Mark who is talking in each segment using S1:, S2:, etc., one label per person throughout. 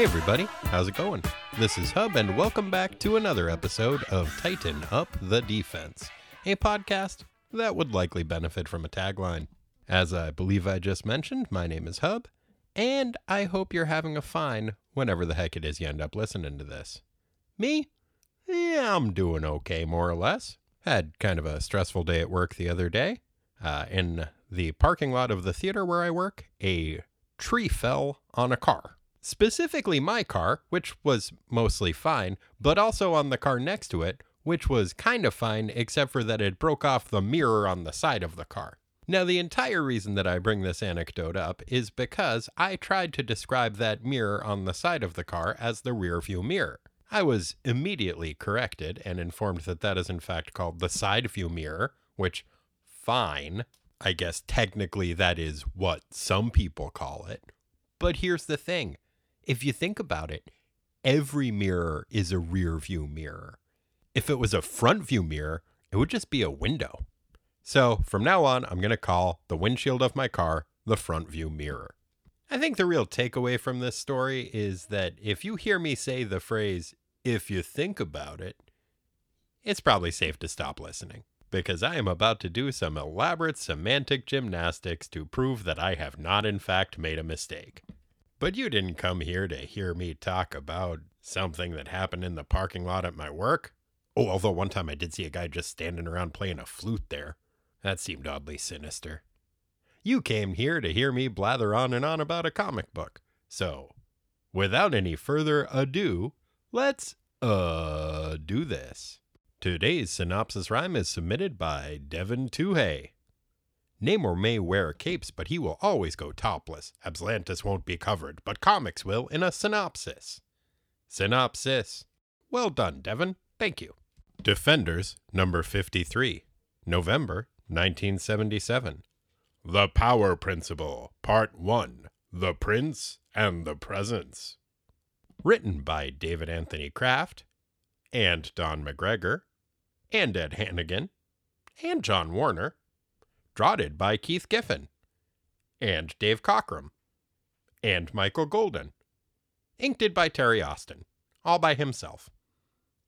S1: Hey everybody, how's it going? This is Hub, and welcome back to another episode of Tighten Up the Defense, a podcast that would likely benefit from a tagline. As I believe I just mentioned, my name is Hub, and I hope you're having a fine whenever the heck it is you end up listening to this. Me? Yeah, I'm doing okay, more or less. Had kind of a stressful day at work the other day. Uh, in the parking lot of the theater where I work, a tree fell on a car. Specifically, my car, which was mostly fine, but also on the car next to it, which was kind of fine, except for that it broke off the mirror on the side of the car. Now, the entire reason that I bring this anecdote up is because I tried to describe that mirror on the side of the car as the rear view mirror. I was immediately corrected and informed that that is in fact called the side view mirror, which, fine. I guess technically that is what some people call it. But here's the thing if you think about it, every mirror is a rear view mirror. If it was a front view mirror, it would just be a window. So from now on, I'm going to call the windshield of my car the front view mirror. I think the real takeaway from this story is that if you hear me say the phrase, if you think about it, it's probably safe to stop listening because I am about to do some elaborate semantic gymnastics to prove that I have not, in fact, made a mistake. But you didn't come here to hear me talk about something that happened in the parking lot at my work. Oh, although one time I did see a guy just standing around playing a flute there. That seemed oddly sinister. You came here to hear me blather on and on about a comic book. So, without any further ado, let's, uh, do this. Today's synopsis rhyme is submitted by Devin Tuhey. Namor may wear capes, but he will always go topless. Atlantis won't be covered, but comics will in a synopsis. Synopsis. Well done, Devin. Thank you. Defenders, number 53, November 1977. The Power Principle, Part 1 The Prince and the Presence. Written by David Anthony Kraft and Don McGregor and Ed Hannigan and John Warner. Draughted by Keith Giffen and Dave Cockrum and Michael Golden. Inked by Terry Austin, all by himself.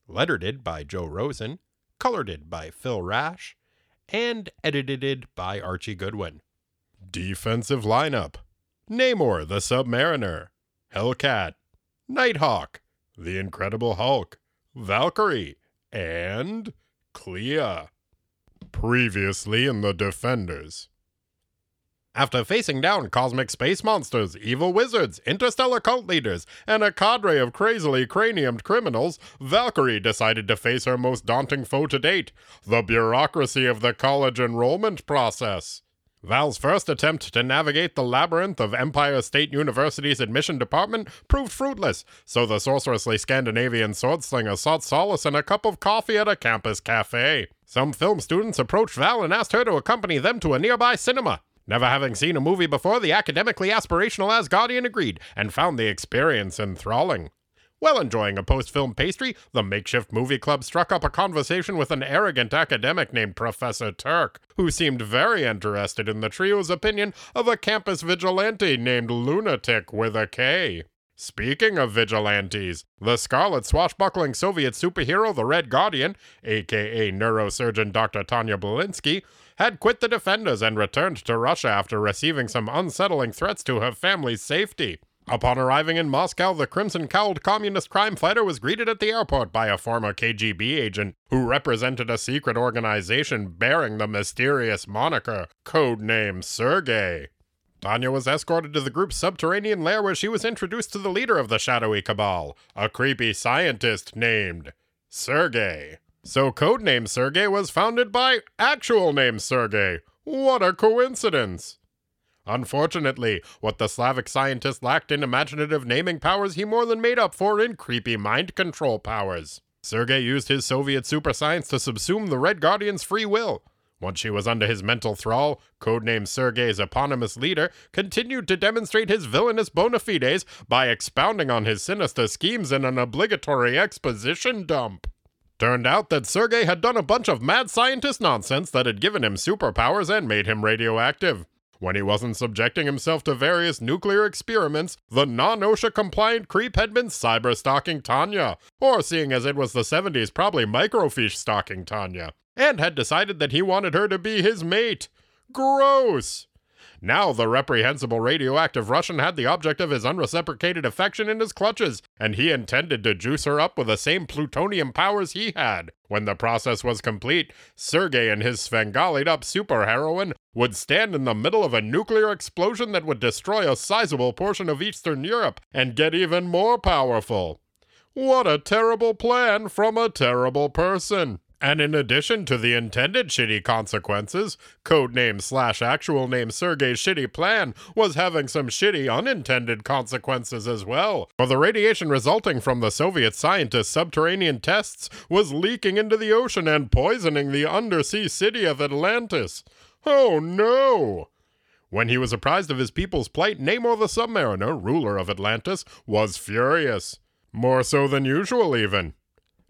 S1: Lettered by Joe Rosen, colored by Phil Rash, and edited by Archie Goodwin. Defensive lineup Namor the Submariner, Hellcat, Nighthawk, The Incredible Hulk, Valkyrie, and Clea. Previously in the Defenders. After facing down cosmic space monsters, evil wizards, interstellar cult leaders, and a cadre of crazily craniumed criminals, Valkyrie decided to face her most daunting foe to date the bureaucracy of the college enrollment process. Val's first attempt to navigate the labyrinth of Empire State University's admission department proved fruitless, so the sorcerously Scandinavian swordslinger sought solace in a cup of coffee at a campus cafe. Some film students approached Val and asked her to accompany them to a nearby cinema. Never having seen a movie before, the academically aspirational Asgardian agreed and found the experience enthralling. While enjoying a post film pastry, the makeshift movie club struck up a conversation with an arrogant academic named Professor Turk, who seemed very interested in the trio's opinion of a campus vigilante named Lunatic with a K. Speaking of vigilantes, the scarlet swashbuckling Soviet superhero, the Red Guardian, aka neurosurgeon Dr. Tanya Belinsky, had quit the Defenders and returned to Russia after receiving some unsettling threats to her family's safety. Upon arriving in Moscow, the crimson cowled communist crime fighter was greeted at the airport by a former KGB agent who represented a secret organization bearing the mysterious moniker, codename Sergei. Tanya was escorted to the group's subterranean lair where she was introduced to the leader of the shadowy cabal, a creepy scientist named Sergei. So, codename Sergei was founded by actual name Sergei. What a coincidence! Unfortunately, what the Slavic scientist lacked in imaginative naming powers, he more than made up for in creepy mind control powers. Sergei used his Soviet super science to subsume the Red Guardian's free will. Once she was under his mental thrall, codenamed Sergei's eponymous leader continued to demonstrate his villainous bona fides by expounding on his sinister schemes in an obligatory exposition dump. Turned out that Sergei had done a bunch of mad scientist nonsense that had given him superpowers and made him radioactive. When he wasn't subjecting himself to various nuclear experiments, the non OSHA compliant creep had been cyber stalking Tanya, or seeing as it was the 70s, probably microfiche stalking Tanya, and had decided that he wanted her to be his mate. Gross! Now the reprehensible radioactive Russian had the object of his unreciprocated affection in his clutches, and he intended to juice her up with the same plutonium powers he had. When the process was complete, Sergei and his Svengalied up superheroine would stand in the middle of a nuclear explosion that would destroy a sizable portion of Eastern Europe and get even more powerful. What a terrible plan from a terrible person. And in addition to the intended shitty consequences, codename slash actual name Sergey's shitty plan was having some shitty unintended consequences as well. For the radiation resulting from the Soviet scientists' subterranean tests was leaking into the ocean and poisoning the undersea city of Atlantis. Oh no! When he was apprised of his people's plight, Namor the Submariner, ruler of Atlantis, was furious. More so than usual, even.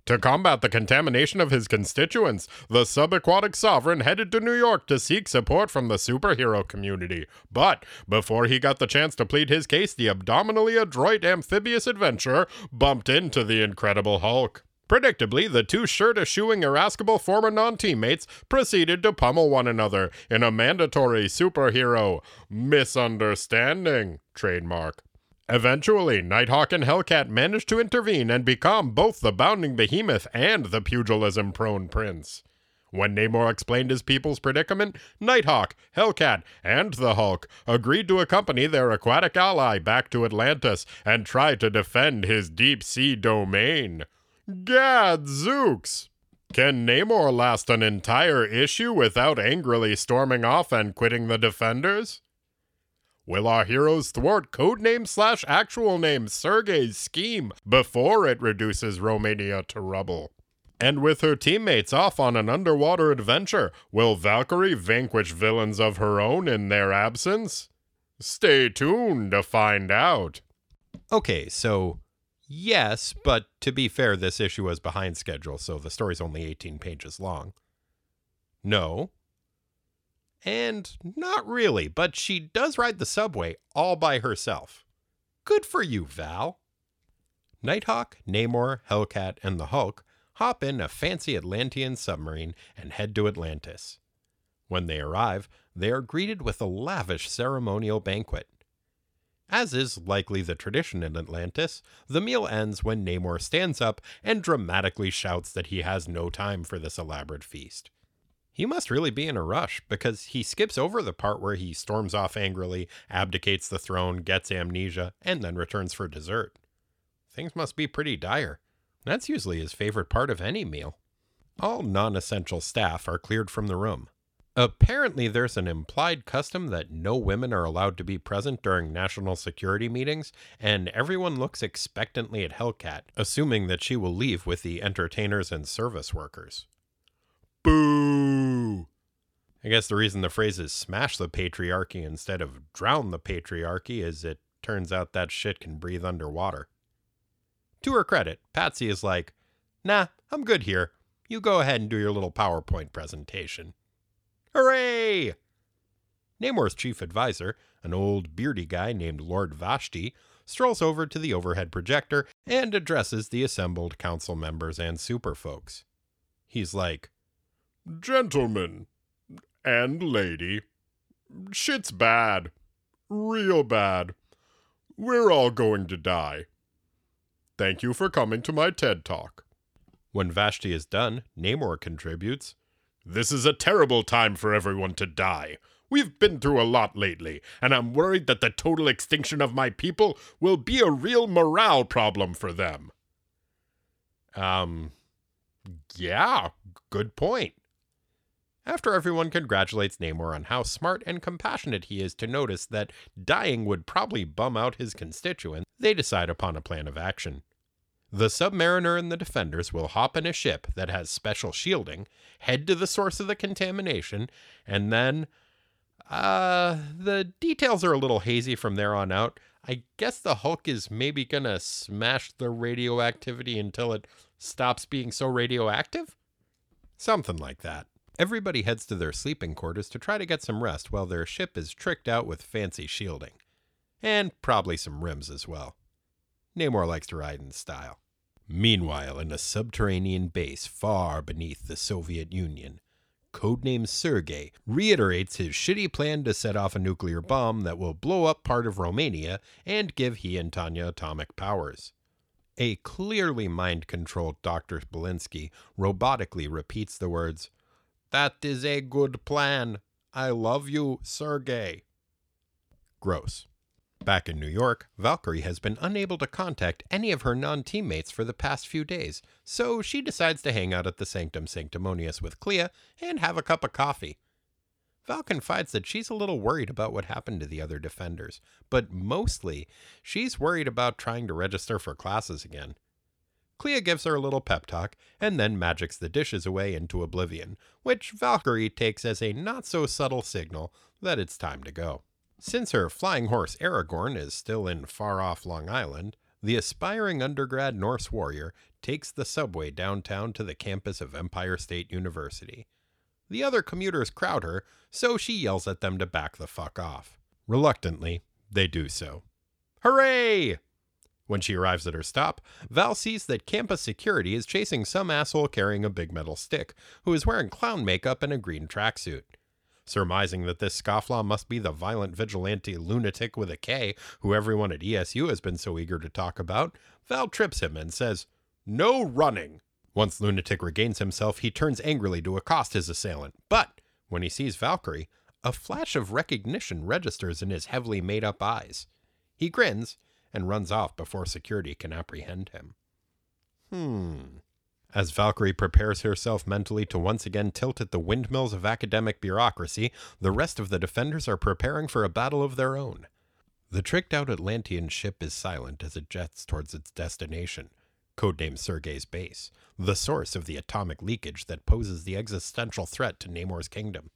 S1: To combat the contamination of his constituents, the subaquatic sovereign headed to New York to seek support from the superhero community. But before he got the chance to plead his case, the abdominally adroit amphibious adventurer bumped into the Incredible Hulk. Predictably, the two shirt eschewing irascible former non teammates proceeded to pummel one another in a mandatory superhero misunderstanding trademark. Eventually, Nighthawk and Hellcat manage to intervene and become both the bounding behemoth and the pugilism prone prince. When Namor explained his people's predicament, Nighthawk, Hellcat, and the Hulk agreed to accompany their aquatic ally back to Atlantis and try to defend his deep sea domain. Gadzooks! Can Namor last an entire issue without angrily storming off and quitting the Defenders? Will our heroes thwart codename slash actual name Sergei's scheme before it reduces Romania to rubble? And with her teammates off on an underwater adventure, will Valkyrie vanquish villains of her own in their absence? Stay tuned to find out.
S2: Okay, so yes, but to be fair, this issue was behind schedule, so the story's only 18 pages long. No, and not really, but she does ride the subway all by herself. Good for you, Val. Nighthawk, Namor, Hellcat, and the Hulk hop in a fancy Atlantean submarine and head to Atlantis. When they arrive, they are greeted with a lavish ceremonial banquet. As is likely the tradition in Atlantis, the meal ends when Namor stands up and dramatically shouts that he has no time for this elaborate feast. He must really be in a rush because he skips over the part where he storms off angrily, abdicates the throne, gets amnesia, and then returns for dessert. Things must be pretty dire. That's usually his favorite part of any meal. All non essential staff are cleared from the room. Apparently, there's an implied custom that no women are allowed to be present during national security meetings, and everyone looks expectantly at Hellcat, assuming that she will leave with the entertainers and service workers.
S1: Boo!
S2: I guess the reason the phrase is smash the patriarchy instead of drown the patriarchy is it turns out that shit can breathe underwater. To her credit, Patsy is like, nah, I'm good here. You go ahead and do your little PowerPoint presentation. Hooray! Namor's chief advisor, an old beardy guy named Lord Vashti, strolls over to the overhead projector and addresses the assembled council members and superfolks. He's like,
S1: Gentlemen and lady, shit's bad. Real bad. We're all going to die. Thank you for coming to my TED Talk.
S2: When Vashti is done, Namor contributes,
S1: This is a terrible time for everyone to die. We've been through a lot lately, and I'm worried that the total extinction of my people will be a real morale problem for them.
S2: Um, yeah, good point. After everyone congratulates Namor on how smart and compassionate he is to notice that dying would probably bum out his constituents, they decide upon a plan of action. The Submariner and the Defenders will hop in a ship that has special shielding, head to the source of the contamination, and then. Uh, the details are a little hazy from there on out. I guess the Hulk is maybe gonna smash the radioactivity until it stops being so radioactive? Something like that.
S1: Everybody heads to their sleeping quarters to try to get some rest while their ship is tricked out with fancy shielding. And probably some rims as well. Namor likes to ride in style. Meanwhile, in a subterranean base far beneath the Soviet Union, codenamed Sergei reiterates his shitty plan to set off a nuclear bomb that will blow up part of Romania and give he and Tanya atomic powers. A clearly mind controlled Dr. Belinsky robotically repeats the words, That is a good plan. I love you, Sergei. Gross. Back in New York, Valkyrie has been unable to contact any of her non teammates for the past few days, so she decides to hang out at the Sanctum Sanctimonious with Clea and have a cup of coffee. Val confides that she's a little worried about what happened to the other defenders, but mostly she's worried about trying to register for classes again. Clea gives her a little pep talk and then magics the dishes away into oblivion, which Valkyrie takes as a not so subtle signal that it's time to go. Since her flying horse Aragorn is still in far off Long Island, the aspiring undergrad Norse warrior takes the subway downtown to the campus of Empire State University. The other commuters crowd her, so she yells at them to back the fuck off. Reluctantly, they do so. Hooray! When she arrives at her stop, Val sees that campus security is chasing some asshole carrying a big metal stick, who is wearing clown makeup and a green tracksuit. Surmising that this scofflaw must be the violent vigilante lunatic with a K who everyone at ESU has been so eager to talk about, Val trips him and says, No running! Once Lunatic regains himself, he turns angrily to accost his assailant, but when he sees Valkyrie, a flash of recognition registers in his heavily made up eyes. He grins and runs off before security can apprehend him. Hmm. As Valkyrie prepares herself mentally to once again tilt at the windmills of academic bureaucracy, the rest of the defenders are preparing for a battle of their own. The tricked out Atlantean ship is silent as it jets towards its destination, codenamed Sergei's base, the source of the atomic leakage that poses the existential threat to Namor's kingdom.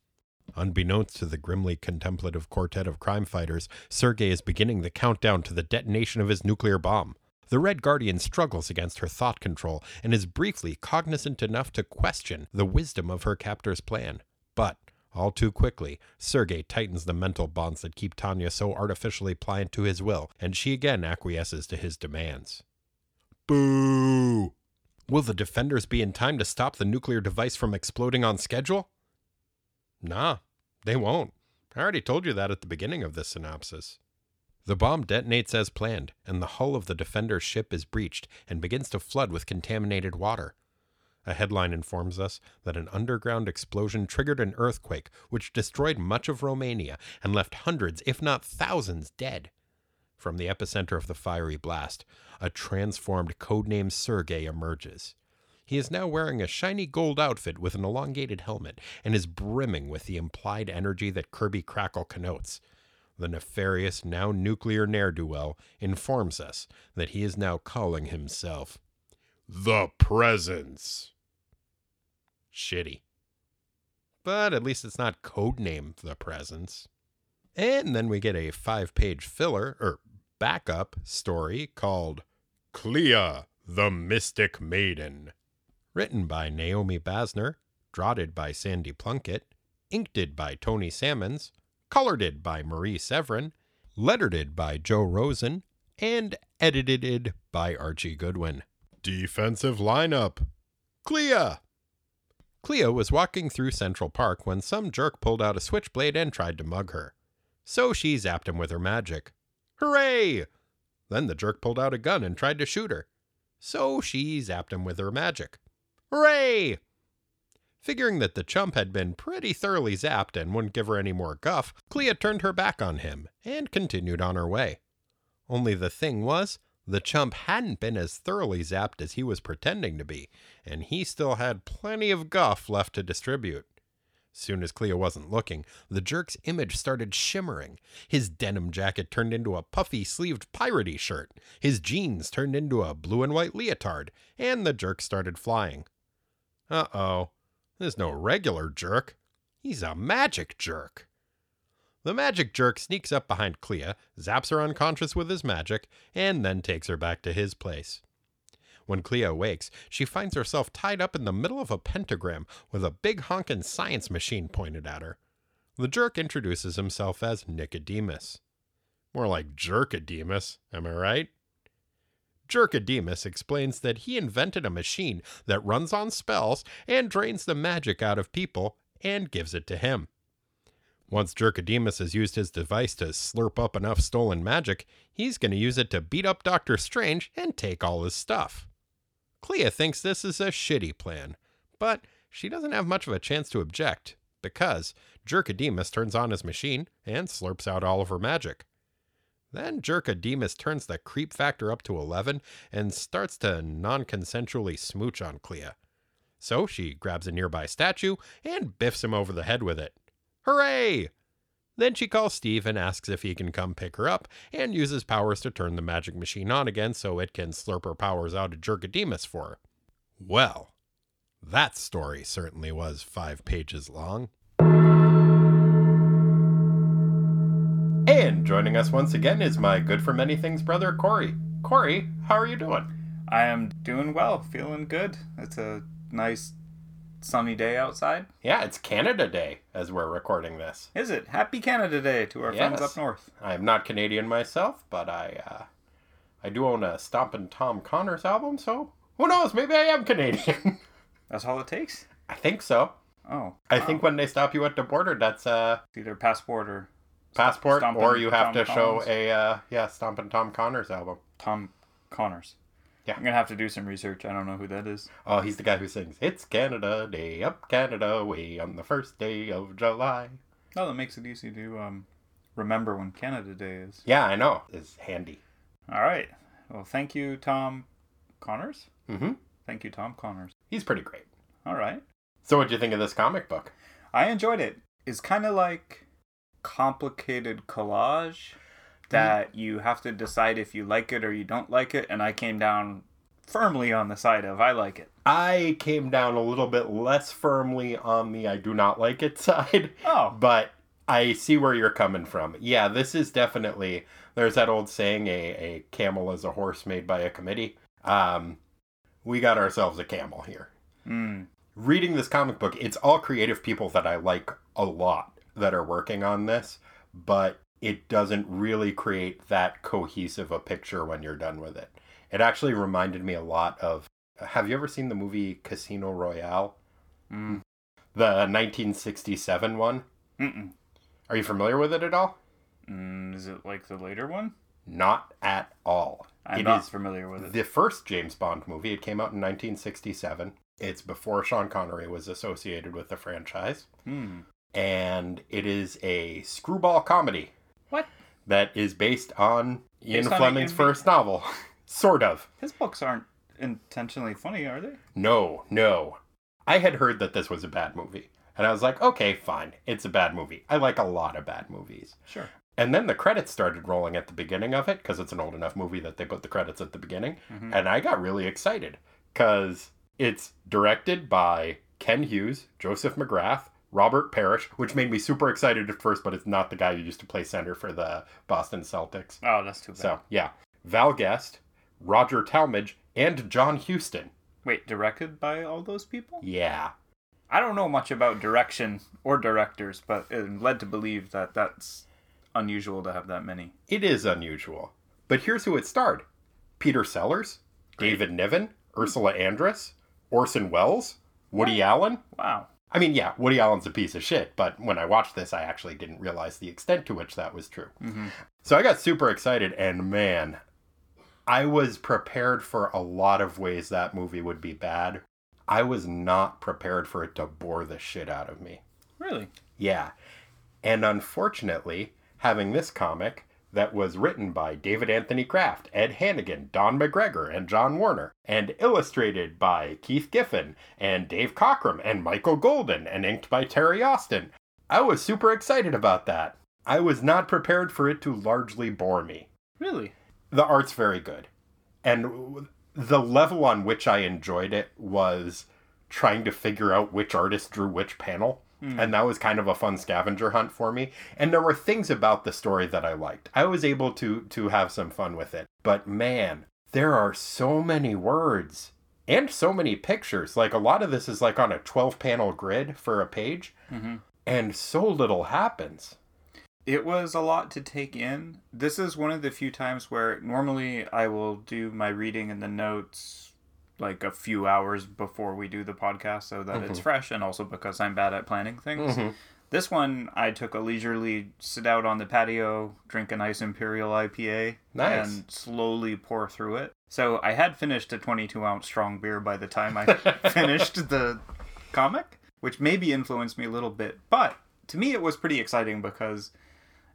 S1: Unbeknownst to the grimly contemplative quartet of crime fighters, Sergei is beginning the countdown to the detonation of his nuclear bomb. The Red Guardian struggles against her thought control and is briefly cognizant enough to question the wisdom of her captor's plan. But, all too quickly, Sergei tightens the mental bonds that keep Tanya so artificially pliant to his will, and she again acquiesces to his demands. Boo! Will the defenders be in time to stop the nuclear device from exploding on schedule? Nah, they won't. I already told you that at the beginning of this synopsis. The bomb detonates as planned, and the hull of the defender's ship is breached and begins to flood with contaminated water. A headline informs us that an underground explosion triggered an earthquake which destroyed much of Romania and left hundreds, if not thousands, dead. From the epicenter of the fiery blast, a transformed codenamed Sergei emerges. He is now wearing a shiny gold outfit with an elongated helmet and is brimming with the implied energy that Kirby Crackle connotes the nefarious, now nuclear ne'er do well, informs us that he is now calling himself
S3: The Presence.
S1: Shitty. But at least it's not codename The Presence. And then we get a five page filler, or backup story called
S3: Clea, the Mystic Maiden.
S1: Written by Naomi Basner, draughted by Sandy Plunkett, inked by Tony Salmons, colored by Marie Severin, lettered by Joe Rosen, and edited by Archie Goodwin.
S3: Defensive lineup Clea.
S1: Clea was walking through Central Park when some jerk pulled out a switchblade and tried to mug her. So she zapped him with her magic. Hooray! Then the jerk pulled out a gun and tried to shoot her. So she zapped him with her magic. Hooray! Figuring that the chump had been pretty thoroughly zapped and wouldn't give her any more guff, Clea turned her back on him and continued on her way. Only the thing was, the chump hadn't been as thoroughly zapped as he was pretending to be, and he still had plenty of guff left to distribute. Soon as Clea wasn't looking, the jerk's image started shimmering. His denim jacket turned into a puffy sleeved piratey shirt, his jeans turned into a blue and white leotard, and the jerk started flying. Uh oh, there's no regular jerk. He's a magic jerk. The magic jerk sneaks up behind Clea, zaps her unconscious with his magic, and then takes her back to his place. When Clea awakes, she finds herself tied up in the middle of a pentagram with a big honkin' science machine pointed at her. The jerk introduces himself as Nicodemus. More like Jerkademus, am I right? Jerkademus explains that he invented a machine that runs on spells and drains the magic out of people and gives it to him. Once Jerkademus has used his device to slurp up enough stolen magic, he's going to use it to beat up Doctor Strange and take all his stuff. Clea thinks this is a shitty plan, but she doesn't have much of a chance to object because Jerkademus turns on his machine and slurps out all of her magic. Then Jerkademus turns the creep factor up to 11 and starts to non consensually smooch on Clea. So she grabs a nearby statue and biffs him over the head with it. Hooray! Then she calls Steve and asks if he can come pick her up and uses powers to turn the magic machine on again so it can slurp her powers out of Jerkademus for her. Well, that story certainly was five pages long. And joining us once again is my good for many things brother, Corey. Corey, how are you doing?
S4: I am doing well, feeling good. It's a nice sunny day outside.
S1: Yeah, it's Canada Day as we're recording this.
S4: Is it? Happy Canada Day to our friends up north.
S1: I'm not Canadian myself, but I uh, I do own a Stompin' Tom Connors album, so who knows? Maybe I am Canadian.
S4: That's all it takes?
S1: I think so.
S4: Oh.
S1: I
S4: wow.
S1: think when they stop you at the border, that's a
S4: either passport or
S1: passport,
S4: Stompin'
S1: or you have
S4: Tom
S1: to show a uh, yeah Stompin' Tom Connors album.
S4: Tom Connors.
S1: Yeah.
S4: I'm gonna have to do some research. I don't know who that is.
S1: Oh, he's the guy who sings "It's Canada Day, up Canada way on the first day of July."
S4: No, that makes it easy to um, remember when Canada Day is.
S1: Yeah, I know. It's handy.
S4: All right. Well, thank you, Tom Connors.
S1: Mm-hmm.
S4: Thank you, Tom Connors.
S1: He's pretty great.
S4: All right.
S1: So, what'd you think of this comic book?
S4: I enjoyed it. It's kind of like complicated collage that you have to decide if you like it or you don't like it, and I came down firmly on the side of I like it.
S1: I came down a little bit less firmly on the I do not like it side,
S4: Oh,
S1: but I see where you're coming from. Yeah, this is definitely there's that old saying a, a camel is a horse made by a committee. Um we got ourselves a camel here.
S4: mm,
S1: Reading this comic book, it's all creative people that I like a lot that are working on this, but it doesn't really create that cohesive a picture when you're done with it. It actually reminded me a lot of have you ever seen the movie Casino Royale?
S4: mm,
S1: The 1967 one?
S4: mm-mm.
S1: Are you familiar with it at all?
S4: Mm, is it like the later one?
S1: Not at all.
S4: I'm
S1: It
S4: not
S1: is
S4: familiar with it.
S1: The first James Bond movie, it came out in 1967. It's before Sean Connery was associated with the franchise.
S4: Hmm.
S1: And it is a screwball comedy
S4: What?
S1: that is based on Ian
S4: Based on
S1: Fleming's
S4: Ian-
S1: first novel. sort of.
S4: His books aren't intentionally funny, are they?
S1: No, no. I had heard that this was a bad movie. And I was like, okay, fine. It's a bad movie. I like a lot of bad movies.
S4: Sure.
S1: And then the credits started rolling at the beginning of it because it's an old enough movie that they put the credits at the beginning.
S4: Mhm.
S1: And I got really excited because it's directed by Ken Hughes, Joseph McGrath, Robert Parrish, which made me super excited at first, but it's not the guy who used to play center for the Boston Celtics.
S4: Oh, that's too bad.
S1: So, yeah. Val Guest, Roger Talmadge, and John Huston.
S4: Wait, directed by all those people?
S1: Yeah.
S4: I don't know much about direction or directors, but I'm led to believe that that's unusual to have that many.
S1: It is unusual. But here's who it starred Peter Sellers, David Niven, Ursula Andress, Orson Welles, Woody Allen.
S4: Wow.
S1: I mean, yeah, Woody Allen's a piece of shit, but when I watched this, I actually didn't realize the extent to which that was true.
S4: Mhm.
S1: So I got super excited, and man, I was prepared for a lot of ways that movie would be bad. I was not prepared for it to bore the shit out of me.
S4: Really?
S1: Yeah. And unfortunately, having this comic that was written by David Anthony Kraft, Ed Hannigan, Don McGregor, and John Warner, and illustrated by Keith Giffen and Dave Cockrum and Michael Golden, and inked by Terry Austin, I was super excited about that. I was not prepared for it to largely bore me.
S4: Really?
S1: The art's very good. And the level on which I enjoyed it was trying to figure out which artist drew which panel. And that was kind of a fun scavenger hunt for me. And there were things about the story that I liked. I was able to to have some fun with it. But man, there are so many words and so many pictures. Like a lot of this is like on a 12 panel grid for a page,
S4: Mhm.
S1: and so little happens.
S4: It was a lot to take in. This is one of the few times where normally I will do my reading and the notes like a few hours before we do the podcast so that it's fresh and also because I'm bad at planning things.
S1: Mm-hmm.
S4: This one I took a leisurely sit out on the patio, drink a nice Imperial IPA,
S1: Nice.
S4: and slowly pour through it. So I had finished a 22 ounce strong beer by the time I finished the comic, which maybe influenced me a little bit. But to me, it was pretty exciting because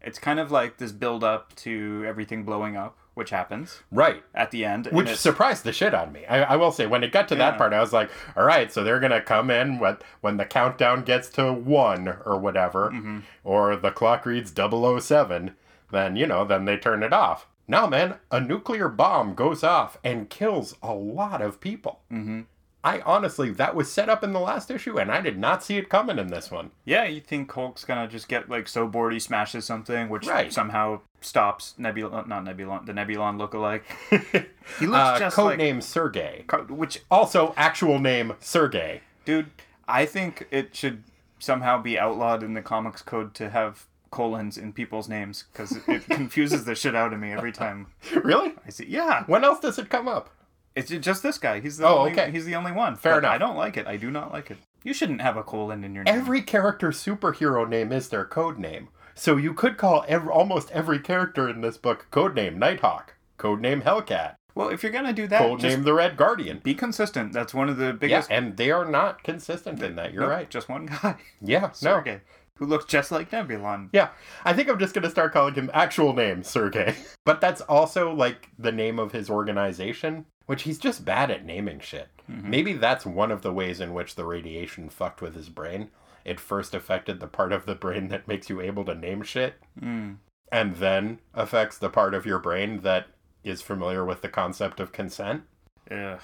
S4: it's kind of like this build up to everything blowing up, which happens
S1: Right.
S4: at the end.
S1: Which surprised the shit out of me. I, I will say, when it got to that part, I was like, all right, so they're going to come in when, when the countdown gets to one or whatever,
S4: Mm-hmm.
S1: or the clock reads 007, then, you know, then they turn it off. Now, man, a nuclear bomb goes off and kills a lot of people.
S4: Mhm.
S1: I honestly, that was set up in the last issue, and I did not see it coming in this one.
S4: Yeah, you think Hulk's gonna just get like so bored he smashes something, which
S1: Right.
S4: somehow stops Nebula, not Nebulon, the Nebulon lookalike. He looks
S1: Uh,
S4: just
S1: code
S4: like,
S1: name Sergey.
S4: which,
S1: Also, actual name Sergey.
S4: dude, I think it should somehow be outlawed in the comics code to have colons in people's names because it confuses the shit out of me every time
S1: really?
S4: I see. Yeah,
S1: When else does it come up?
S4: it's just this guy. He's the
S1: Oh,
S4: only,
S1: okay.
S4: He's the only one.
S1: Fair
S4: But
S1: enough.
S4: I don't like it. I do not like it. You shouldn't have a colon in your name.
S1: Every character superhero name is their code name. So you could call ev almost every character in this book codename Nighthawk, codename Hellcat,
S4: well, if you're gonna do that,
S1: codename the Red Guardian.
S4: be consistent. That's one of the biggest.
S1: Yeah, and they are not consistent in that. You're
S4: Nope,
S1: right.
S4: Just one guy.
S1: Yeah, no.
S4: Who looks just like Nebulon.
S1: Yeah, I think I'm just going to start calling him actual name Sergey. But that's also like the name of his organization, which he's just bad at naming shit. Mm-hmm. Maybe that's one of the ways in which the radiation fucked with his brain. It first affected the part of the brain that makes you able to name shit,
S4: Mm.
S1: and then affects the part of your brain that is familiar with the concept of consent.
S4: Yeah.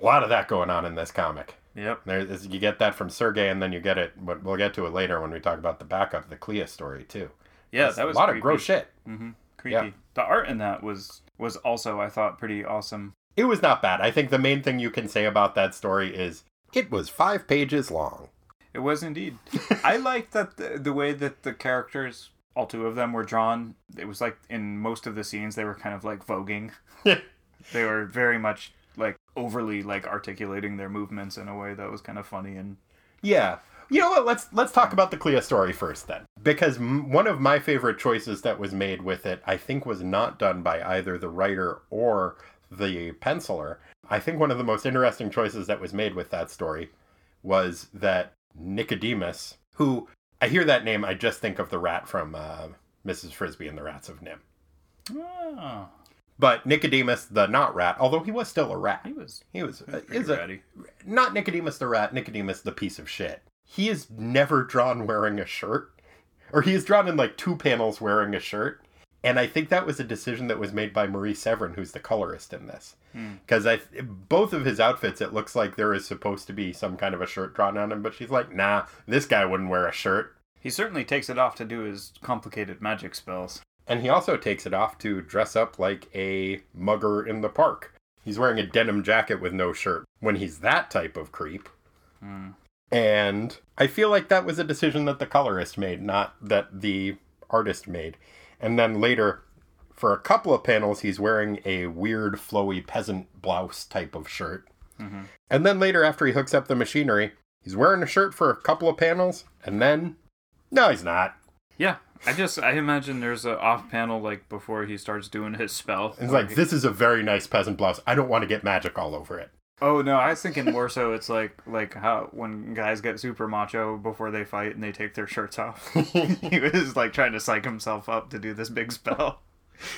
S1: A lot of that going on in this comic.
S4: Yep.
S1: There's, you get that from Sergey, and then you get it. but We'll get to it later when we talk about the backup, the Clea story too.
S4: Yeah,
S1: There's
S4: that was
S1: a lot
S4: creepy.
S1: of gross shit.
S4: hmm Creepy.
S1: Yeah.
S4: The art in that was was also I thought pretty awesome.
S1: It was not bad. I think the main thing you can say about that story is it was five pages long.
S4: It was indeed. I liked that the, the way that the characters, all two of them, were drawn. It was like in most of the scenes they were kind of like voguing. they were very much like overly like articulating their movements in a way that was kind of funny and
S1: yeah. You know what? Let's let's talk about the Clea story first then, because m- one of my favorite choices that was made with it, I think, was not done by either the writer or the penciler. I think one of the most interesting choices that was made with that story was that Nicodemus, who I hear that name, I just think of the rat from uh, Mrs. Frisby and the Rats of NIMH.
S4: oh,
S1: But Nicodemus, the not rat, although he was still a rat,
S4: he was
S1: he was uh, is a, not Nicodemus the rat, Nicodemus the piece of shit. He is never drawn wearing a shirt, or he is drawn in like two panels wearing a shirt. And I think that was a decision that was made by Marie Severin, who's the colorist in this. Because I, both of his outfits, it looks like there is supposed to be some kind of a shirt drawn on him, but she's like, nah, this guy wouldn't wear a shirt.
S4: He certainly takes it off to do his complicated magic spells.
S1: And he also takes it off to dress up like a mugger in the park. He's wearing a denim jacket with no shirt when he's that type of creep.
S4: Hmm.
S1: And I feel like that was a decision that the colorist made, not that the artist made. And then later, for a couple of panels, he's wearing a weird, flowy peasant blouse type of shirt. Mm-hmm. And then later, after he hooks up the machinery, he's wearing a shirt for a couple of panels, and then, no, he's not.
S4: Yeah, I just I imagine there's a off panel like before he starts doing his spell.
S1: It's like,
S4: he-
S1: this is a very nice peasant blouse. I don't want to get magic all over it.
S4: Oh no, I was thinking more so. It's like like how when guys get super macho before they fight and they take their shirts off. he was like trying to psych himself up to do this big spell.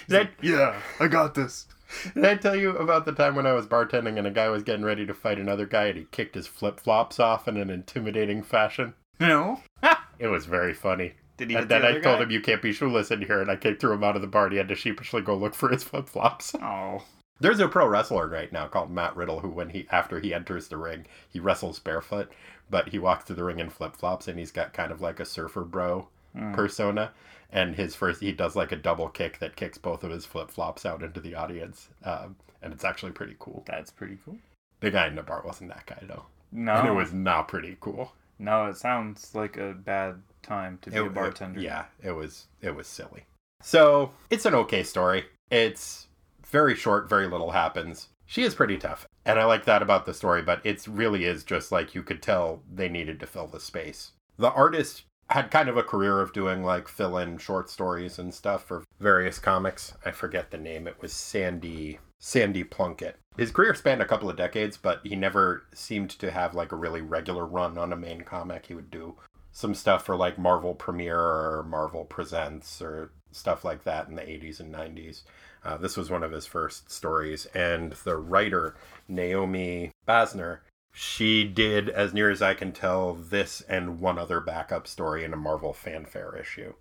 S1: Did I,
S4: Yeah, I got this.
S1: did I tell you about the time when I was bartending and a guy was getting ready to fight another guy and he kicked his flip flops off in an intimidating fashion?
S4: No,
S1: It was very funny.
S4: did he?
S1: And then
S4: the
S1: I
S4: other
S1: told him, You can't be shoeless in here. And I kicked threw him out of the bar. And he had to sheepishly go look for his flip flops.
S4: Oh,
S1: There's a pro wrestler right now called Matt Riddle who, when he after he enters the ring, he wrestles barefoot, but he walks to the ring in flip flops and he's got kind of like a surfer bro persona. And his first, he does like a double kick that kicks both of his flip flops out into the audience. Um, and it's actually pretty cool.
S4: That's pretty cool.
S1: The guy in the bar wasn't that guy though.
S4: No,
S1: And it was not pretty cool.
S4: no. It sounds like a bad time to be
S1: It-
S4: a
S1: it-
S4: bartender.
S1: yeah, it was it was silly. So it's an okay story. It's very short, very little happens. She is pretty tough. And I like that about the story, but it really is just like you could tell they needed to fill the space. The artist had kind of a career of doing like fill in short stories and stuff for various comics. I forget the name. It was Sandy Sandy Plunkett. His career spanned a couple of decades, but he never seemed to have like a really regular run on a main comic. He would do some stuff for like Marvel Premiere or Marvel Presents or stuff like that in the 80s and 90s. Uh, this was one of his first stories, and the writer Naomi Basner, she did, as near as I can tell, this and one other backup story in a Marvel fanfare issue.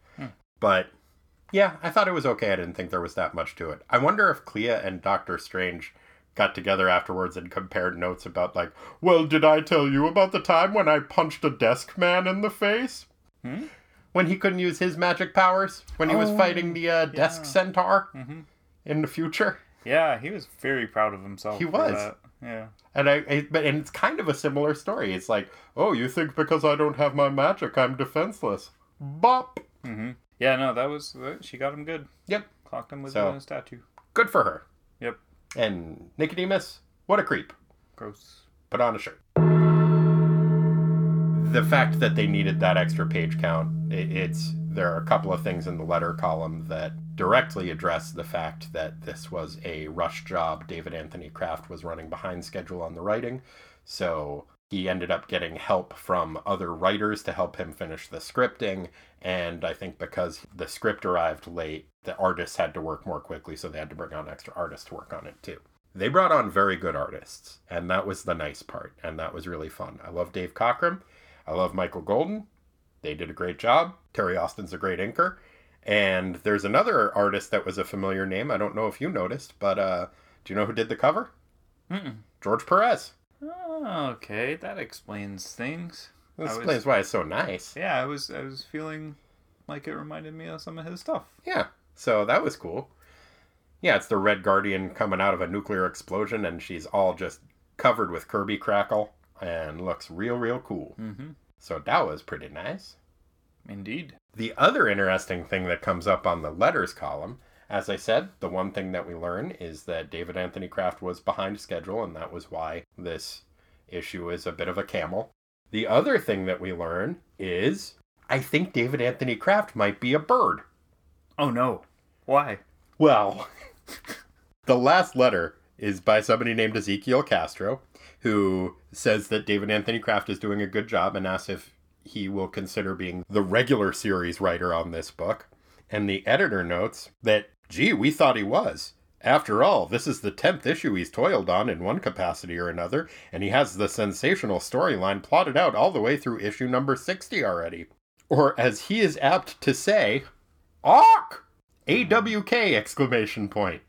S1: But yeah, I thought it was okay. I didn't think there was that much to it. I wonder if Clea and Doctor Strange got together afterwards and compared notes about like, well, did I tell you about the time when I punched a desk man in the face?
S4: Hmm?
S1: When he couldn't use his magic powers when he was
S4: Oh,
S1: fighting the uh, desk
S4: yeah.
S1: centaur
S4: Mhm.
S1: In the future.
S4: Yeah, he was very proud of himself.
S1: He was.
S4: that. Yeah.
S1: And I, I, but and it's kind of a similar story. It's like, oh, you think because I don't have my magic, I'm defenseless? Bop.
S4: Mm-hmm. Yeah, no, that was she got him good.
S1: Yep.
S4: Clocked him with
S1: So-
S4: a statue.
S1: Good for her.
S4: Yep.
S1: And Nicodemus, what a creep.
S4: Gross.
S1: Put on a shirt. The fact that they needed that extra page count, it, it's there are a couple of things in the letter column that directly address the fact that this was a rush job. David Anthony Kraft was running behind schedule on the writing, so he ended up getting help from other writers to help him finish the scripting. And I think because the script arrived late, the artists had to work more quickly, so they had to bring on extra artists to work on it too. They brought on very good artists, and that was the nice part, and that was really fun. I love Dave Cockrum. I love Michael Golden. They did a great job. Terry Austin's a great inker. And there's another artist that was a familiar name. I don't know if you noticed, but uh, do you know who did the cover?
S4: Mm-mm.
S1: George Perez.
S4: Oh, okay, that explains things.
S1: That
S4: I was-
S1: explains why it's so nice.
S4: Yeah, I was I was feeling like it reminded me of some of his stuff.
S1: Yeah, so that was cool. Yeah, it's the Red Guardian coming out of a nuclear explosion, and she's all just covered with Kirby crackle and looks real, real cool.
S4: Mm-hmm.
S1: So that was pretty nice.
S4: Indeed.
S1: The other interesting thing that comes up on the letters column, as I said, the one thing that we learn is that David Anthony Kraft was behind schedule, and that was why this issue is a bit of a camel. The other thing that we learn is I think David Anthony Kraft might be a bird.
S4: Oh no. Why?
S1: Well, the last letter is by somebody named Ezekiel Castro, who says that David Anthony Kraft is doing a good job and asks if he will consider being the regular series writer on this book. And the editor notes that, gee, we thought he was. After all, this is the 10th issue he's toiled on in one capacity or another, and he has the sensational storyline plotted out all the way through issue number 60 already. Or as he is apt to say, Awk! AWK exclamation point.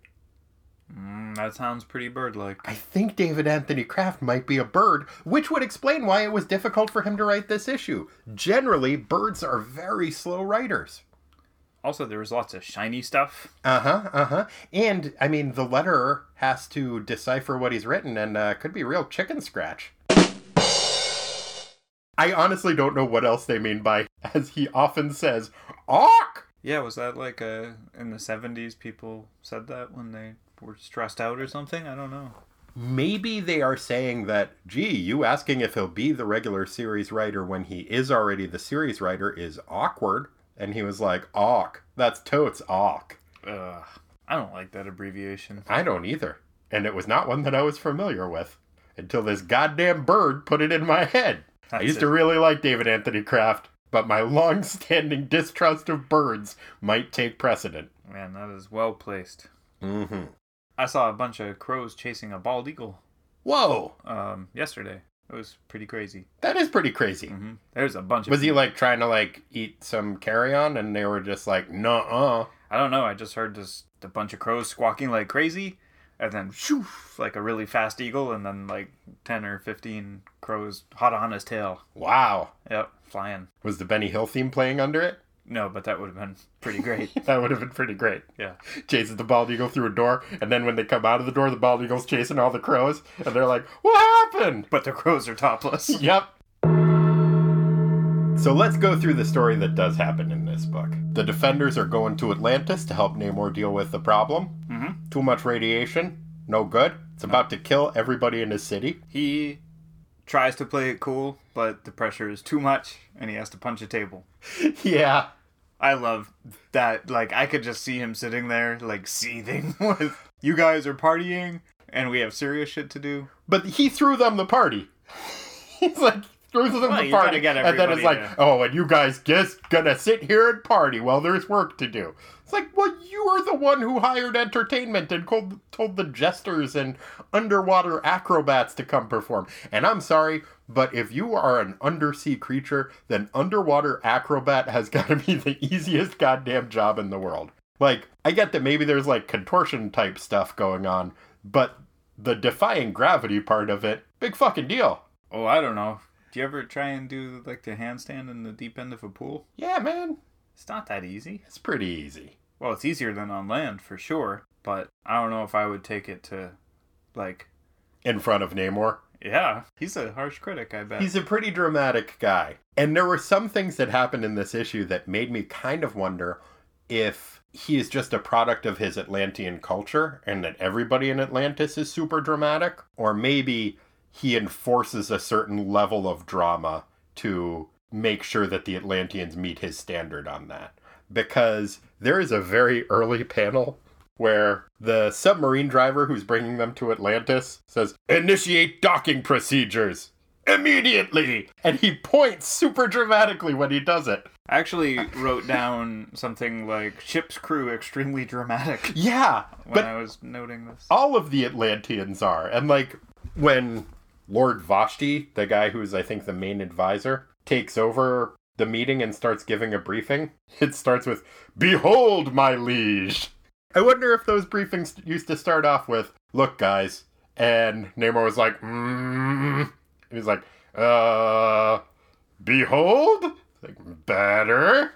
S4: Mm, that sounds pretty bird-like.
S1: I think David Anthony Kraft might be a bird, which would explain why it was difficult for him to write this issue. Generally, birds are very slow writers.
S4: Also, there was lots of shiny stuff.
S1: Uh huh, uh huh. And, I mean, the letterer has to decipher what he's written and uh, could be real chicken scratch. I honestly don't know what else they mean by, as he often says, awk!
S4: Yeah, was that like a in the 70s people said that when they were stressed out or something? I don't know.
S1: Maybe they are saying that, gee, you asking if he'll be the regular series writer when he is already the series writer is awkward. And he was like, awk. That's totes awk.
S4: Ugh. I don't like that abbreviation.
S1: I don't either. And it was not one that I was familiar with until this goddamn bird put it in my head. I used
S4: it.
S1: to really like David Anthony Kraft, but my long standing distrust of birds might take precedent.
S4: Man, that is well placed.
S1: Mm hmm.
S4: I saw a bunch of crows chasing a bald eagle
S1: Whoa,
S4: um, yesterday. It was pretty crazy.
S1: that is pretty crazy.
S4: hmm There's a bunch of.
S1: Was he like trying to like eat some carrion and they were just like, nuh uh.
S4: I don't know. I just heard this a bunch of crows squawking like crazy, and then shoo, like a really fast eagle, and then like ten or fifteen crows hot on his tail.
S1: Wow.
S4: Yep, flying.
S1: Was the Benny Hill theme playing under it?
S4: No, but that would have been pretty great.
S1: That would have been pretty great.
S4: yeah.
S1: Chases the bald eagle through a door, and then when they come out of the door, the bald eagle's chasing all the crows, and they're like, What happened?
S4: But the crows are topless.
S1: Yep. So let's go through the story that does happen in this book. The defenders are going to Atlantis to help Namor deal with the problem.
S4: Mhm.
S1: Too much radiation, no good. It's about to kill everybody in his city.
S4: He tries to play it cool, but the pressure is too much and he has to punch a table.
S1: yeah.
S4: I love that. Like, I could just see him sitting there, like, seething with, you guys are partying and we have serious shit to do.
S1: But he threw them the party. He's like, threw them
S4: Well,
S1: the party.
S4: get
S1: and then it's like, oh, and you guys just gonna sit here and party while there's work to do. It's like, well, you are the one who hired entertainment and told, told the jesters and underwater acrobats to come perform. And I'm sorry, but if you are an undersea creature, then underwater acrobat has got to be the easiest goddamn job in the world. Like, I get that maybe there's like contortion type stuff going on, but the defying gravity part of it, big fucking deal.
S4: Oh, I don't know. Do you ever try and do, like, the handstand in the deep end of a pool?
S1: Yeah, man,
S4: It's not that easy.
S1: it's pretty easy.
S4: Well, it's easier than on land, for sure. But I don't know if I would take it to, like,
S1: In front of Namor.
S4: yeah, he's a harsh critic, I bet.
S1: He's a pretty dramatic guy. And there were some things that happened in this issue that made me kind of wonder if he is just a product of his Atlantean culture and that everybody in Atlantis is super dramatic, or maybe he enforces a certain level of drama to make sure that the Atlanteans meet his standard on that. Because there is a very early panel where the submarine driver who's bringing them to Atlantis says, Initiate docking procedures immediately! And he points super dramatically when he does it.
S4: I actually wrote down something like ship's crew extremely dramatic
S1: Yeah,
S4: when I was noting this.
S1: all of the Atlanteans are. And like when Lord Vashti, the guy who's I think the main advisor, takes over the meeting and starts giving a briefing, it starts with "Behold, my liege." I wonder if those briefings used to start off with "Look, guys," and Namor was like, mm. He's like, "Uh, behold." Like better.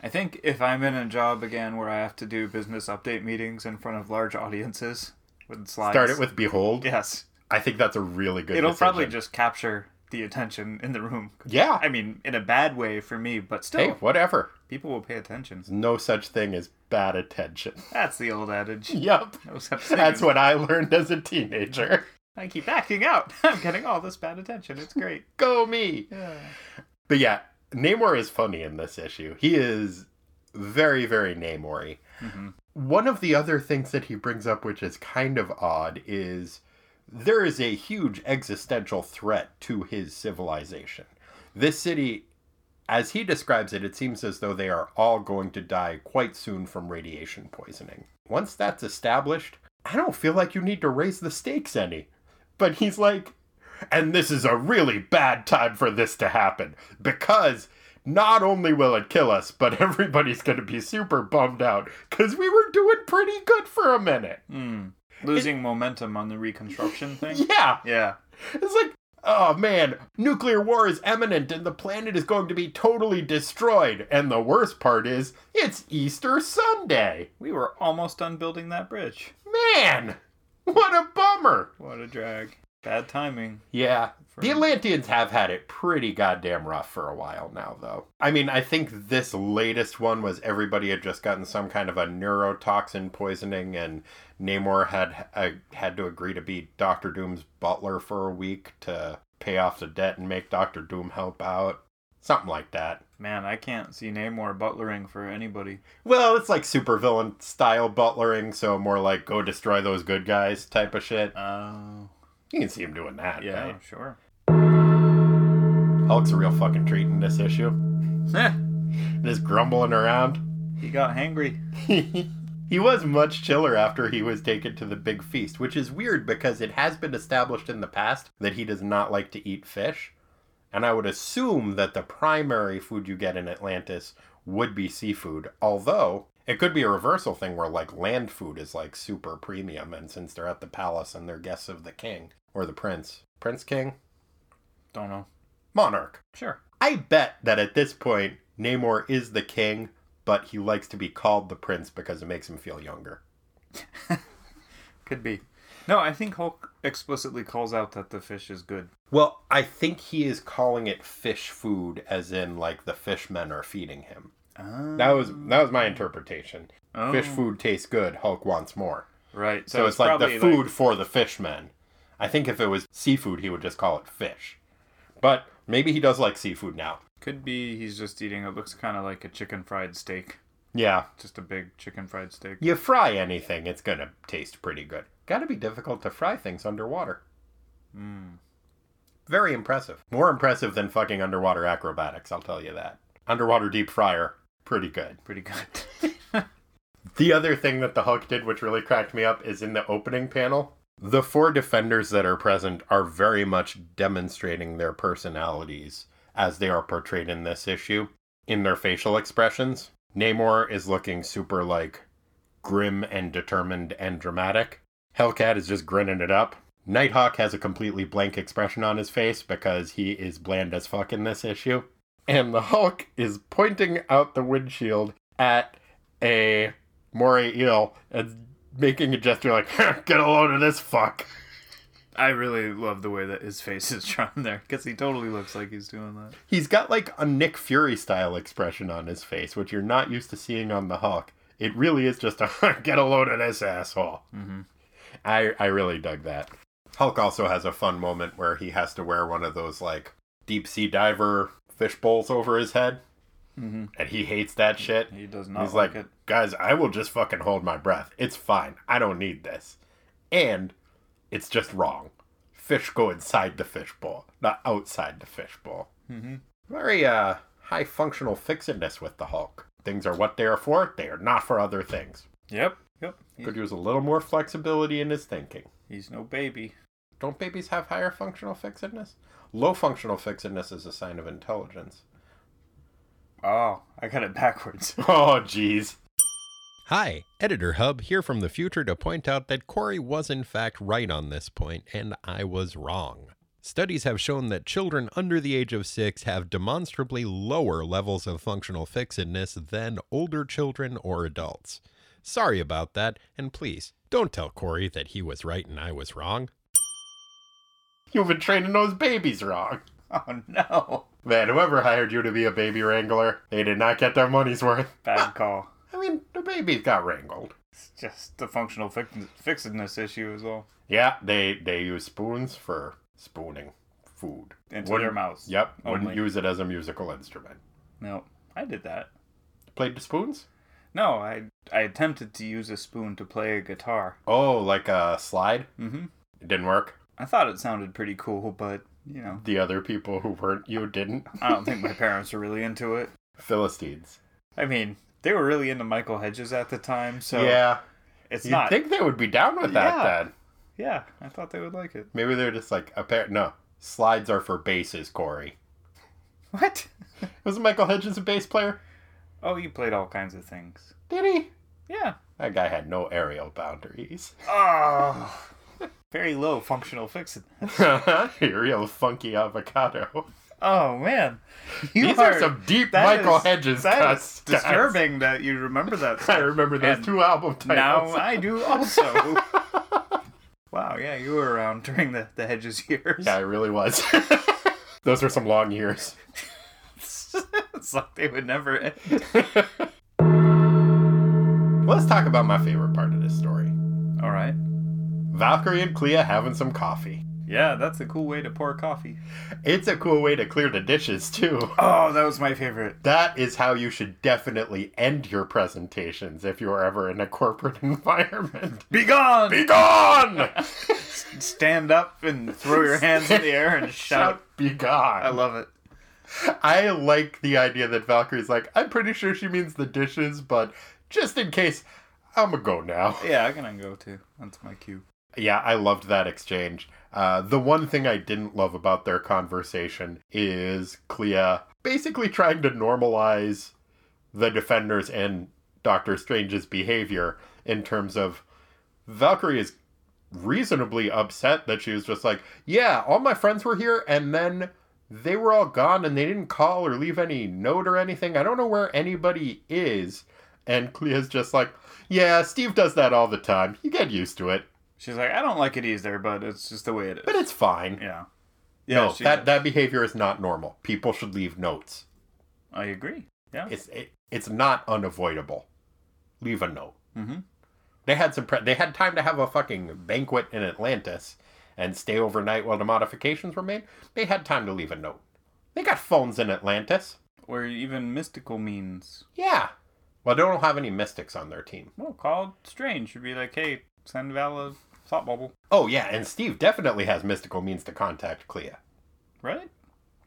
S4: I think if I'm in a job again where I have to do business update meetings in front of large audiences with slides,
S1: Start it with "Behold."
S4: yes.
S1: I think that's a really good.
S4: It'll
S1: decision.
S4: probably just capture the attention in the room.
S1: yeah.
S4: I mean, in a bad way for me, but still,
S1: Hey, whatever.
S4: people will pay attention.
S1: no such thing as bad attention.
S4: That's the old adage.
S1: Yep.
S4: No such
S1: That's what I learned as a teenager.
S4: I keep acting out. I'm getting all this bad attention. It's great.
S1: Go me.
S4: Yeah.
S1: But yeah, Namor is funny in this issue. He is very, very Namory.
S4: Mhm.
S1: One of the other things that he brings up, which is kind of odd, is there is a huge existential threat to his civilization. This city, as he describes it, it seems as though they are all going to die quite soon from radiation poisoning. Once that's established, I don't feel like you need to raise the stakes any. But he's like, and this is a really bad time for this to happen because not only will it kill us, but everybody's going to be super bummed out because we were doing pretty good for a minute.
S4: Hmm. Losing momentum on the reconstruction thing.
S1: Yeah.
S4: Yeah.
S1: It's like, oh man, nuclear war is imminent and the planet is going to be totally destroyed. And the worst part is, it's Easter Sunday.
S4: We were almost done building that bridge.
S1: Man, what a bummer.
S4: What a drag. Bad timing.
S1: Yeah.
S4: For-
S1: The Atlanteans have had it pretty goddamn rough for a while now, though. I mean, I think this latest one was everybody had just gotten some kind of a neurotoxin poisoning, and Namor had uh, had to agree to be Doctor Doom's butler for a week to pay off the debt and make Doctor Doom help out. Something like that.
S4: Man, I can't see Namor butlering for anybody.
S1: Well, it's like supervillain style butlering, so more like go destroy those good guys type of shit.
S4: Oh.
S1: You can see him doing that.
S4: yeah,
S1: right?
S4: sure.
S1: Hulk's a real fucking treat in this issue.
S4: Eh,
S1: Just grumbling around.
S4: he got hangry.
S1: he was much chiller after he was taken to the big feast, which is weird because it has been established in the past that he does not like to eat fish. And I would assume that the primary food you get in Atlantis would be seafood, although it could be a reversal thing where like land food is like super premium and since they're at the palace and they're guests of the king or the prince, prince king,
S4: Don't know.
S1: monarch.
S4: Sure.
S1: I bet that at this point Namor is the king, but he likes to be called the prince because it makes him feel younger.
S4: Could be. No, I think Hulk explicitly calls out that the fish is good.
S1: Well, I think he is calling it fish food, as in like the fishmen are feeding him. That was that was my interpretation.
S4: oh,
S1: Fish food tastes good. Hulk wants more.
S4: Right.
S1: So, it's, like the food for the fishmen. I think if it was seafood, he would just call it fish. But maybe he does like seafood now.
S4: Could be he's just eating. It looks kind of like a chicken fried steak.
S1: Yeah,
S4: Just a big chicken fried steak.
S1: you fry anything, it's gonna taste pretty good. Gotta be difficult to fry things underwater.
S4: Mm.
S1: Very impressive. More impressive than fucking underwater acrobatics, I'll tell you that. Underwater deep fryer, pretty good.
S4: Pretty good.
S1: The other thing that the Hulk did, which really cracked me up, is in the opening panel. The four defenders that are present are very much demonstrating their personalities as they are portrayed in this issue in their facial expressions. Namor is looking super like grim and determined and dramatic. Hellcat is just grinning it up. Nighthawk has a completely blank expression on his face because he is bland as fuck in this issue. And the Hulk is pointing out the windshield at a moray eel and making a gesture like, get a load of this fuck.
S4: I really love the way that his face is drawn there because he totally looks like he's doing that.
S1: He's got like a Nick Fury style expression on his face, which you're not used to seeing on the Hulk. It really is just a get a load of this asshole.
S4: Mm-hmm.
S1: I, I really dug that. Hulk also has a fun moment where he has to wear one of those like deep sea diver fish bowls over his head,
S4: Mm-hmm.
S1: and he hates that shit.
S4: He does not
S1: He's
S4: like,
S1: like,
S4: it.
S1: guys, I will just fucking hold my breath. It's fine. I don't need this. And it's just wrong. Fish go inside the fish bowl, not outside the fish bowl.
S4: Mm-hmm.
S1: Very uh high functional fixedness with the Hulk. Things are what they are for, they are not for other things.
S4: Yep. Yep.
S1: Could use a little more flexibility in his thinking.
S4: he's no baby.
S1: Don't babies have higher functional fixedness? Low functional fixedness is a sign of intelligence.
S4: Oh, I got it backwards.
S1: Oh, jeez.
S2: Hi, Editor Hub here from the future to point out that Corey was in fact right on this point, and I was wrong. Studies have shown that children under the age of six have demonstrably lower levels of functional fixedness than older children or adults. Sorry about that, and please don't tell Corey that he was right and I was wrong.
S1: You've been training those babies wrong.
S4: Oh no.
S1: Man, whoever hired you to be a baby wrangler, they did not get their money's worth.
S4: Bad call.
S1: I mean, the babies got wrangled.
S4: It's just the functional fix- fixedness issue as well.
S1: Yeah, they they use spoons for spooning food.
S4: Into
S1: Wouldn't-
S4: their mouths.
S1: Yep,
S4: Only.
S1: wouldn't use it as a musical instrument.
S4: No, I did that.
S1: Played the spoons?
S4: No, I I attempted to use a spoon to play a guitar.
S1: Oh, like a slide?
S4: Mm-hmm.
S1: It didn't work.
S4: I thought it sounded pretty cool, but you know,
S1: The other people who weren't you didn't.
S4: I don't think my parents are really into it.
S1: Philistines.
S4: I mean, they were really into Michael Hedges at the time, so
S1: yeah,
S4: it's
S1: you'd
S4: not.
S1: think they would be down with that
S4: Yeah.
S1: then.
S4: Yeah, I thought they would like it.
S1: Maybe they're just like a pair. No, slides are for basses, Corey.
S4: What?
S1: Was Michael Hedges a bass player?
S4: Oh, he played all kinds of things.
S1: Did he?
S4: Yeah.
S1: That guy had no aerial boundaries.
S4: Oh, very low functional fixed.
S1: Real funky avocado.
S4: Oh man, you
S1: These are, some deep Michael
S4: is-
S1: Hedges cuts.
S4: is disturbing that you remember that.
S1: I remember those
S4: And
S1: two album titles. now.
S4: I do also. wow, yeah, you were around during the the Hedges years.
S1: yeah, I really was. those were some long years.
S4: it's like they would never end.
S1: Let's talk about my favorite part of this story.
S4: All right.
S1: Valkyrie and Clea having some coffee.
S4: Yeah, that's a cool way to pour coffee.
S1: It's a cool way to clear the dishes, too.
S4: Oh, that was my favorite.
S1: That is how you should definitely end your presentations if you're ever in a corporate environment.
S4: Be gone!
S1: Be gone!
S4: Stand up and throw your hands in the air and shout.
S1: Be gone.
S4: I love it.
S1: I like the idea that Valkyrie's like, I'm pretty sure she means the dishes, but just in case, I'm gonna go now.
S4: Yeah, I'm gonna go too. That's my cue.
S1: Yeah, I loved that exchange. Uh, the one thing I didn't love about their conversation is Clea basically trying to normalize the Defenders and Doctor Strange's behavior in terms of Valkyrie is reasonably upset that she was just like, yeah, all my friends were here, and then they were all gone and they didn't call or leave any note or anything. I don't know where anybody is. And Clea's just like, yeah, Steve does that all the time. You get used to it.
S4: She's like, I don't like it either, but it's just the way it is.
S1: But it's fine.
S4: yeah.
S1: no,
S4: she-
S1: that, that behavior is not normal. People should leave notes.
S4: I agree. Yeah.
S1: It's it, it's not unavoidable. Leave a note.
S4: Mm-hmm.
S1: They had some. Pre- they had time to have a fucking banquet in Atlantis and stay overnight while the modifications were made. They had time to leave a note. They got phones in Atlantis.
S4: Or even mystical means.
S1: Yeah. Well, they don't have any mystics on their team.
S4: Well, call Strange. Should be like, hey, send Val thought bubble.
S1: Oh yeah, and Steve definitely has mystical means to contact Clea.
S4: Right?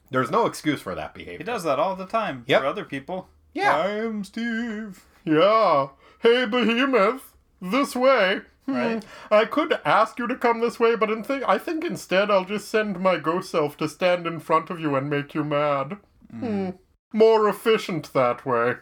S1: There's no excuse for that behavior.
S4: He does that all the time
S1: Yep.
S4: for other people.
S1: Yeah.
S4: I'm Steve.
S1: Yeah. Hey, Behemoth, this way. Hmm,
S4: Right.
S1: I could ask you to come this way, but in th- I think instead I'll just send my ghost self to stand in front of you and make you mad. Hmm. More efficient that way.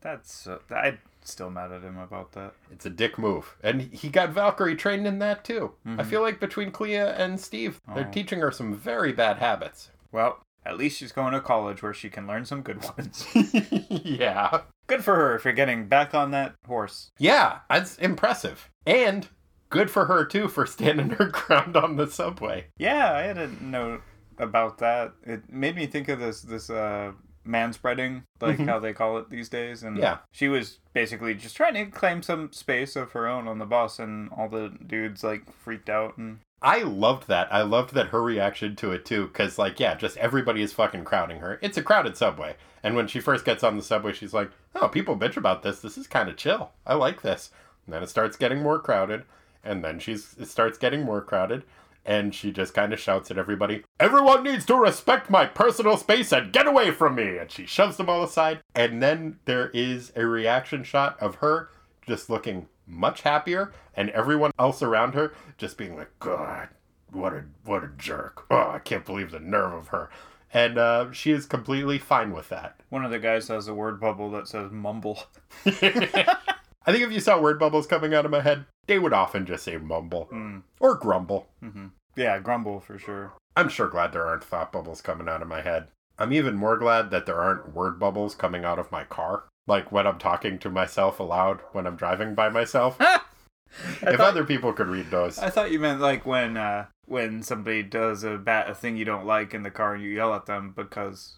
S4: That's. Uh, I'm still mad at him about that.
S1: It's a dick move. And he got Valkyrie trained in that too. I
S4: Mhm.
S1: feel like between Clea and Steve, they're
S4: Oh.
S1: teaching her some very bad habits.
S4: Well, at least she's going to college where she can learn some good ones.
S1: yeah.
S4: good for her for getting back on that horse.
S1: Yeah, that's impressive. And good for her too for standing her ground on the subway.
S4: Yeah, I didn't know about that. It made me think of this this uh man spreading, like
S1: Mhm.
S4: how they call it these days. And
S1: Yeah.
S4: she was basically just trying to claim some space of her own on the bus, and all the dudes like freaked out. And
S1: I loved that. I loved that her reaction to it too, because like, yeah, just everybody is fucking crowding her. It's a crowded subway, and when she first gets on the subway, she's like, "Oh, people bitch about this. This is kind of chill. I like this." And then it starts getting more crowded, and then she's it starts getting more crowded, and she just kind of shouts at everybody, "Everyone needs to respect my personal space and get away from me!" And she shoves them all aside, and then there is a reaction shot of her just looking much happier, and everyone else around her just being like, "God, what a what a jerk! Oh, I can't believe the nerve of her." And uh, she is completely fine with that.
S4: one of the guys has a word bubble that says "mumble."
S1: I think if you saw word bubbles coming out of my head, they would often just say mumble
S4: Mm.
S1: or grumble.
S4: hmm Yeah, grumble for sure.
S1: I'm sure glad there aren't thought bubbles coming out of my head. I'm even more glad that there aren't word bubbles coming out of my car. Like when I'm talking to myself aloud when I'm driving by myself. if
S4: thought-
S1: other people could read those.
S4: I thought you meant like when uh when somebody does a bad a thing you don't like in the car and you yell at them because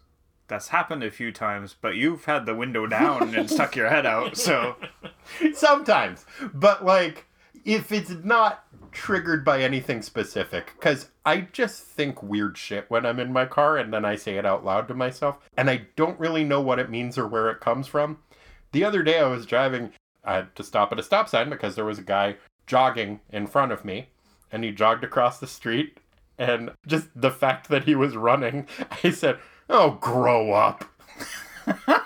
S4: that's happened a few times, but you've had the window down and stuck your head out, so
S1: Sometimes. But like if it's not triggered by anything specific cuz I just think weird shit when I'm in my car and then I say it out loud to myself and I don't really know what it means or where it comes from. The other day I was driving I had to stop at a stop sign because there was a guy jogging in front of me and he jogged across the street and just the fact that he was running I said, "Oh, grow up."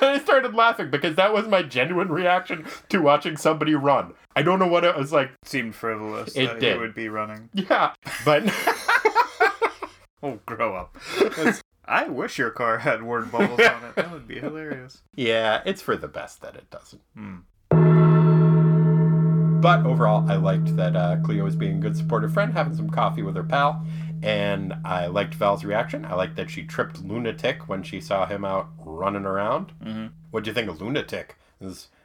S1: And I started laughing because that was my genuine reaction to watching somebody run. I don't know what it was like.
S4: it seemed frivolous
S1: It
S4: that
S1: did.
S4: he would be running.
S1: Yeah, but
S4: Oh, grow up. That's- I wish your car had word bubbles on it. That would be hilarious.
S1: yeah, it's for the best that it doesn't.
S4: Hmm.
S1: But overall, I liked that uh, Clea was being a good supportive friend, having some coffee with her pal, and I liked Val's reaction. I liked that she tripped Lunatic when she saw him out running around.
S4: Mm-hmm.
S1: What do you think of Lunatic?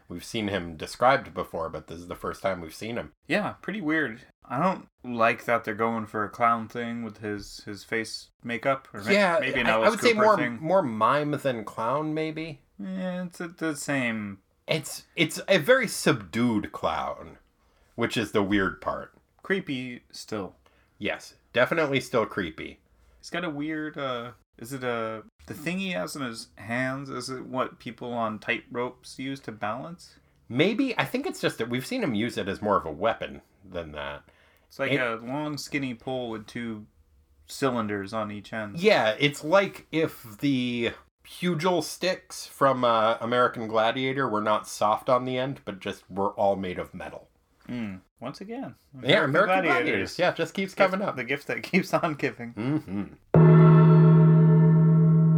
S1: We've seen him described before, but this is the first time we've seen him.
S4: Yeah, pretty weird. I don't like that they're going for a clown thing with his his face makeup. Or ma-
S1: yeah,
S4: maybe an
S1: I, I would say more
S4: thing.
S1: more mime than clown, maybe.
S4: Yeah, it's a, the same.
S1: It's it's a very subdued clown, which is the weird part.
S4: Creepy still.
S1: Yes, definitely still creepy.
S4: He's got a weird. uh Is it a the thing he has in his hands? Is it what people on tight ropes use to balance?
S1: Maybe I think it's just that we've seen him use it as more of a weapon than that.
S4: It's like
S1: It-
S4: a long, skinny pole with two cylinders on each end.
S1: Yeah, it's like if the pugil sticks from uh, American Gladiator were not soft on the end, but just were all made of metal.
S4: Mm. Once again,
S1: yeah, American Gladiators. Yeah, just keeps coming up.
S4: The gift that keeps on giving.
S1: hmm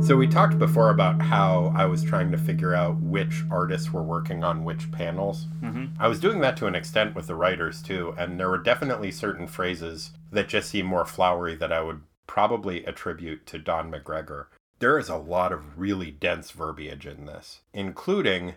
S1: So we talked before about how I was trying to figure out which artists were working on which panels.
S4: Mm-hmm.
S1: I was doing that to an extent with the writers too, and there were definitely certain phrases that just seemed more flowery that I would probably attribute to Don McGregor. There is a lot of really dense verbiage in this, including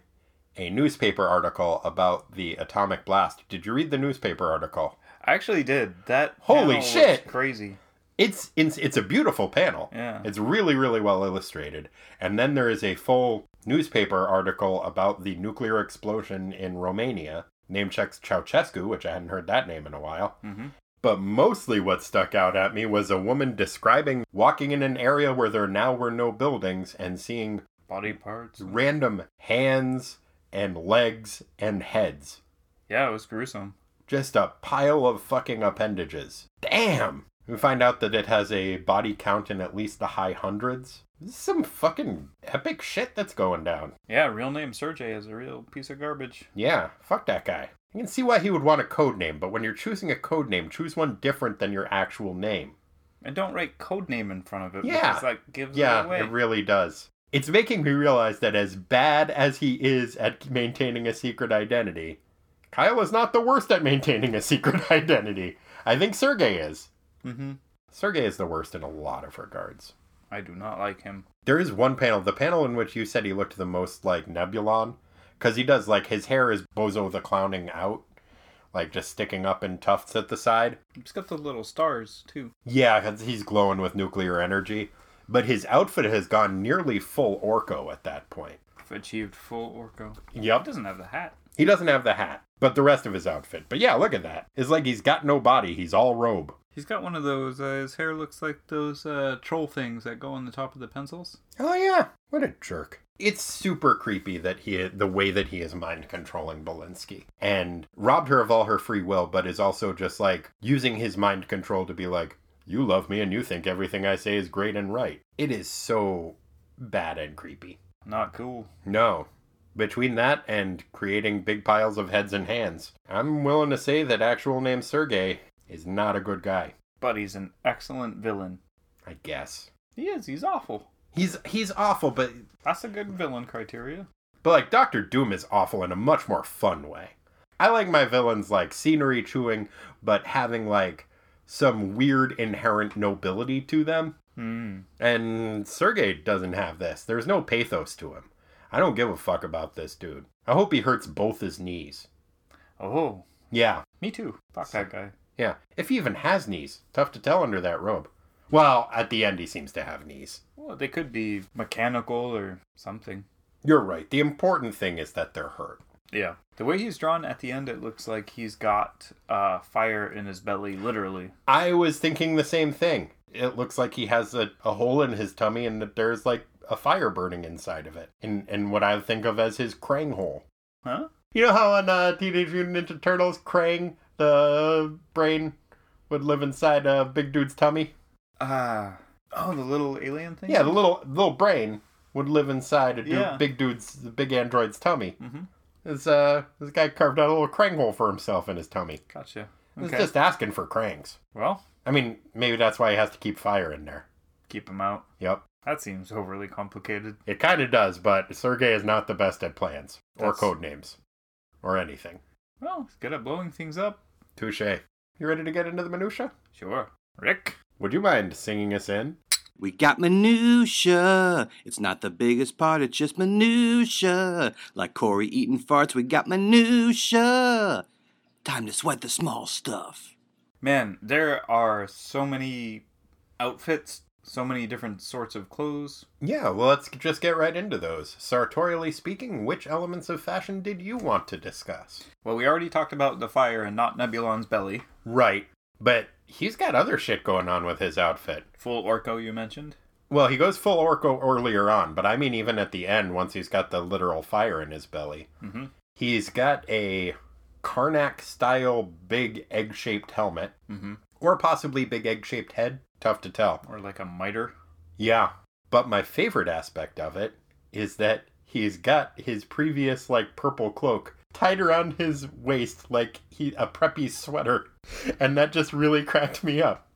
S1: a newspaper article about the atomic blast. Did you read the newspaper article?
S4: I actually did. That
S1: Holy shit.
S4: crazy.
S1: It's it's it's a beautiful panel.
S4: Yeah.
S1: It's really really well illustrated. And then there is a full newspaper article about the nuclear explosion in Romania. Name checks Ceausescu, which I hadn't heard that name in a while.
S4: Mhm.
S1: But mostly what stuck out at me was a woman describing walking in an area where there now were no buildings and seeing
S4: Body parts.
S1: random hands and legs and heads.
S4: Yeah, it was gruesome.
S1: Just a pile of fucking appendages. Damn! We find out that it has a body count in at least the high hundreds. This is some fucking epic shit that's going down.
S4: Yeah, real name Sergey is a real piece of garbage.
S1: Yeah, fuck that guy. You can see why he would want a code name, but when you're choosing a code name, choose one different than your actual name.
S4: And don't write code name in front of it
S1: Yeah.
S4: because that gives it
S1: Yeah, it really does. It's making me realize that as bad as he is at maintaining a secret identity, Kyle is not the worst at maintaining a secret identity. I think Sergey is.
S4: mm-hmm.
S1: Sergey is the worst in a lot of regards.
S4: I do not like him.
S1: There is one panel, the panel in which you said he looked the most like Nebulon, because he does like his hair is Bozo the Clowning out, like just sticking up in tufts at the side.
S4: He's got the little stars too.
S1: Yeah, he's glowing with nuclear energy, but his outfit has gone nearly full Orko at that point.
S4: I've achieved full Orko. He doesn't have the hat.
S1: he doesn't have the hat, but the rest of his outfit. But yeah, look at that. It's like he's got no body. He's all robe.
S4: He's got one of those. Uh, his hair looks like those uh, troll things that go on the top of the pencils.
S1: Oh yeah, what a jerk. It's super creepy that he the way that he is mind controlling Belinsky and robbed her of all her free will, but is also just like using his mind control to be like, "You love me and you think everything I say is great and right." It is so bad and creepy.
S4: Not cool.
S1: No. Between that and creating big piles of heads and hands, I'm willing to say that actual name Sergey is not a good guy.
S4: But he's an excellent villain.
S1: I guess.
S4: He is. He's awful.
S1: He's he's awful, but
S4: That's a good villain criteria.
S1: But like Doctor Doom is awful in a much more fun way. I like my villains like scenery chewing, but having like some weird inherent nobility to them.
S4: Hmm.
S1: And Sergey doesn't have this. There's no pathos to him. I don't give a fuck about this dude. I hope he hurts both his knees.
S4: Oh,
S1: Yeah,
S4: me too. Fuck that guy.
S1: yeah. If he even has knees, tough to tell under that robe. Well, at the end he seems to have knees.
S4: Well, they could be mechanical or something.
S1: You're right. The important thing is that they're hurt.
S4: Yeah. The way he's drawn at the end, it looks like he's got uh, fire in his belly, literally.
S1: I was thinking the same thing. It looks like he has a, a hole in his tummy and that there's like a fire burning inside of it. In, in what I think of as his Krang hole.
S4: Huh?
S1: You know how in uh, Teenage Mutant Ninja Turtles, Krang, the brain, would live inside a big dude's tummy?
S4: Ah. oh, the little alien thing?
S1: Yeah, the little little brain would live inside a
S4: Yeah.
S1: big dude's, big android's tummy.
S4: Mhm.
S1: This, uh, this guy carved out a little Krang hole for himself in his tummy.
S4: Gotcha.
S1: He's
S4: Okay.
S1: just asking for Krangs.
S4: Well,
S1: I mean, maybe that's why he has to keep fire in there.
S4: keep him out.
S1: Yep.
S4: That seems overly complicated.
S1: It kind of does, but Sergey is not the best at plans or
S4: That's-
S1: code names or anything.
S4: Well, he's good at blowing things up.
S1: Touche. You ready to get into the minutia?
S4: Sure. Rick?
S1: Would you mind singing us in?
S5: We got minutia. It's not the biggest part, it's just minutia. Like Corey eating farts, we got minutia. Time to sweat the small stuff.
S4: Man, there are so many outfits, so many different sorts of clothes.
S1: Yeah, well, let's just get right into those. Sartorially speaking, which elements of fashion did you want to discuss?
S4: Well, we already talked about the fire and not Nebulon's belly.
S1: Right, but he's got other shit going on with his outfit.
S4: Full Orko, you mentioned.
S1: Well, he goes full Orko earlier on, but I mean even at the end, once he's got the literal fire in his belly.
S4: Mhm.
S1: He's got a Karnak style big egg shaped helmet,
S4: Mm-hmm.
S1: or possibly big egg shaped head. Tough to tell.
S4: Or like a miter.
S1: Yeah, but my favorite aspect of it is that he's got his previous like purple cloak tied around his waist like he a preppy sweater, and that just really cracked me up.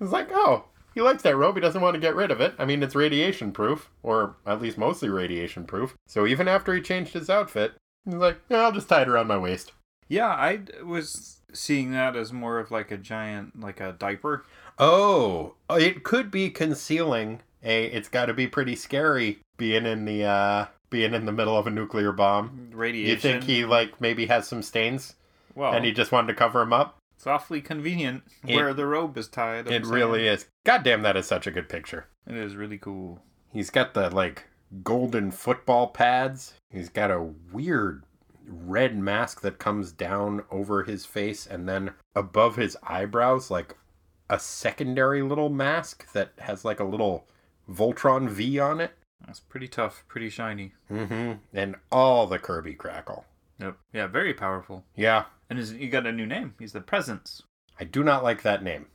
S1: It's like, oh, he likes that robe. He doesn't want to get rid of it. I mean, it's radiation proof, or at least mostly radiation proof. So even after he changed his outfit, he's like, yeah, I'll just tie it around my waist.
S4: Yeah, I was seeing that as more of like a giant, like a diaper.
S1: Oh, it could be concealing a. It's got to be pretty scary being in the uh being in the middle of a nuclear bomb.
S4: Radiation.
S1: You think he like maybe has some stains
S4: Well,
S1: and he just wanted to cover him up?
S4: It's awfully convenient
S1: It-
S4: where the robe is tied.
S1: It really is. God damn, that is such a good picture.
S4: It is really cool.
S1: He's got the like golden football pads. He's got a weird red mask that comes down over his face and then above his eyebrows like a secondary little mask that has like a little Voltron V on it.
S4: That's pretty tough, pretty shiny.
S1: Mm-hmm. And all the Kirby crackle.
S4: Yep. Yeah, very powerful.
S1: Yeah,
S4: And his, he got a new name. He's the Presence.
S1: I do not like that name.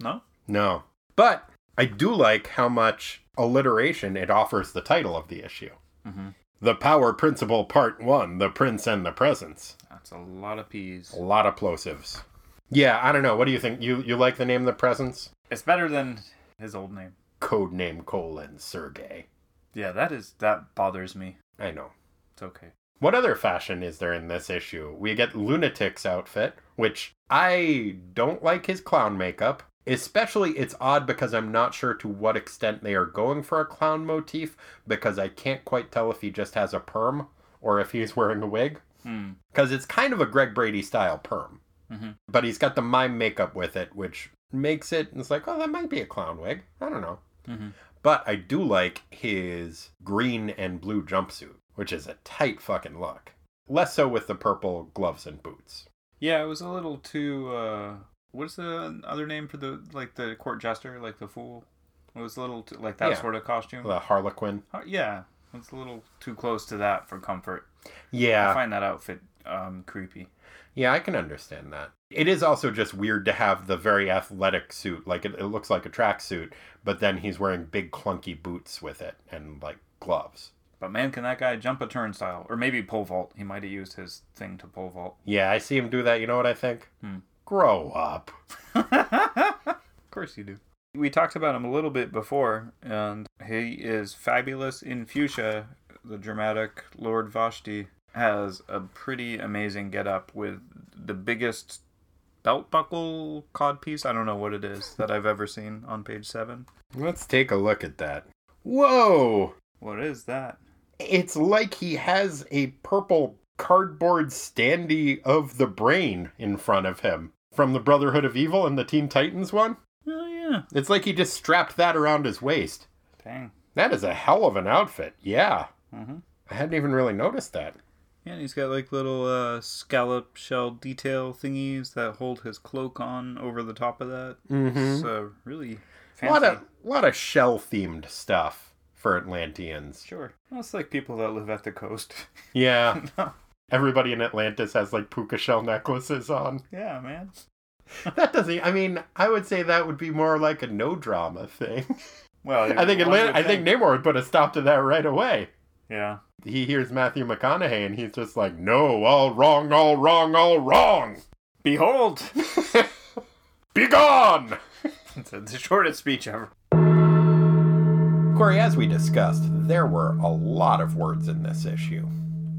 S4: No?
S1: No. But I do like how much alliteration it offers the title of the issue.
S4: Mhm.
S1: The Power Principle Part 1 The Prince and the Presence.
S4: That's a lot of P's.
S1: A lot of plosives. Yeah, I don't know. What do you think? You you like the name The Presence?
S4: It's better than his old name.
S1: Codename colon Sergey.
S4: Yeah, that is that bothers me.
S1: I know.
S4: It's okay.
S1: What other fashion is there in this issue? We get Lunatic's outfit, which I don't like his clown makeup. Especially, it's odd because I'm not sure to what extent they are going for a clown motif because I can't quite tell if he just has a perm or if he's wearing a wig.
S4: Hmm.
S1: Because it's kind of a Greg Brady style perm.
S4: Mhm.
S1: But he's got the mime makeup with it, which makes it, it's like, oh, that might be a clown wig. I don't know.
S4: Mhm.
S1: But I do like his green and blue jumpsuit, which is a tight fucking look. Less so with the purple gloves and boots.
S4: Yeah, it was a little too. uh What's the other name for the like the court jester, like the fool? It was a little too, like that
S1: Yeah.
S4: sort of costume.
S1: The Harlequin.
S4: Uh, yeah, it's a little too close to that for comfort.
S1: Yeah, I
S4: find that outfit um creepy.
S1: Yeah, I can understand that. It is also just weird to have the very athletic suit. Like, it, it looks like a tracksuit, but then he's wearing big clunky boots with it and, like, gloves.
S4: But man, can that guy jump a turnstile or maybe pole vault? He might have used his thing to pole vault.
S1: Yeah, I see him do that. You know what I think?
S4: Hmm.
S1: Grow up.
S4: of course you do. We talked about him a little bit before, and he is fabulous in fuchsia. The dramatic Lord Vashti has a pretty amazing getup with the biggest belt buckle codpiece. I don't know what it is that I've ever seen on page seven.
S1: Let's take a look at that. Whoa!
S4: What is that?
S1: It's like he has a purple cardboard standee of the brain in front of him from the Brotherhood of Evil and the Teen Titans one.
S4: Oh yeah,
S1: It's like he just strapped that around his waist.
S4: dang.
S1: That is a hell of an outfit. Yeah.
S4: Mm-hmm.
S1: I hadn't even really noticed that.
S4: Yeah, and he's got like little uh, scallop shell detail thingies that hold his cloak on over the top of that.
S1: Mm-hmm.
S4: So really
S1: A lot of lot of shell themed stuff for Atlanteans.
S4: Sure. Well, it's like people that live at the coast.
S1: Yeah. Everybody in Atlantis has like puka shell necklaces on.
S4: yeah, man.
S1: That doesn't. I mean, I would say that would be more like a no drama thing.
S4: Well,
S1: I think Atlant- I think Namor would put a stop to that right away.
S4: Yeah.
S1: He hears Matthew McConaughey and he's just like, "No, all wrong, all wrong, all wrong.
S4: Behold!
S1: Be gone."
S4: it's the shortest speech ever.
S1: Corey, as we discussed, there were a lot of words in this issue.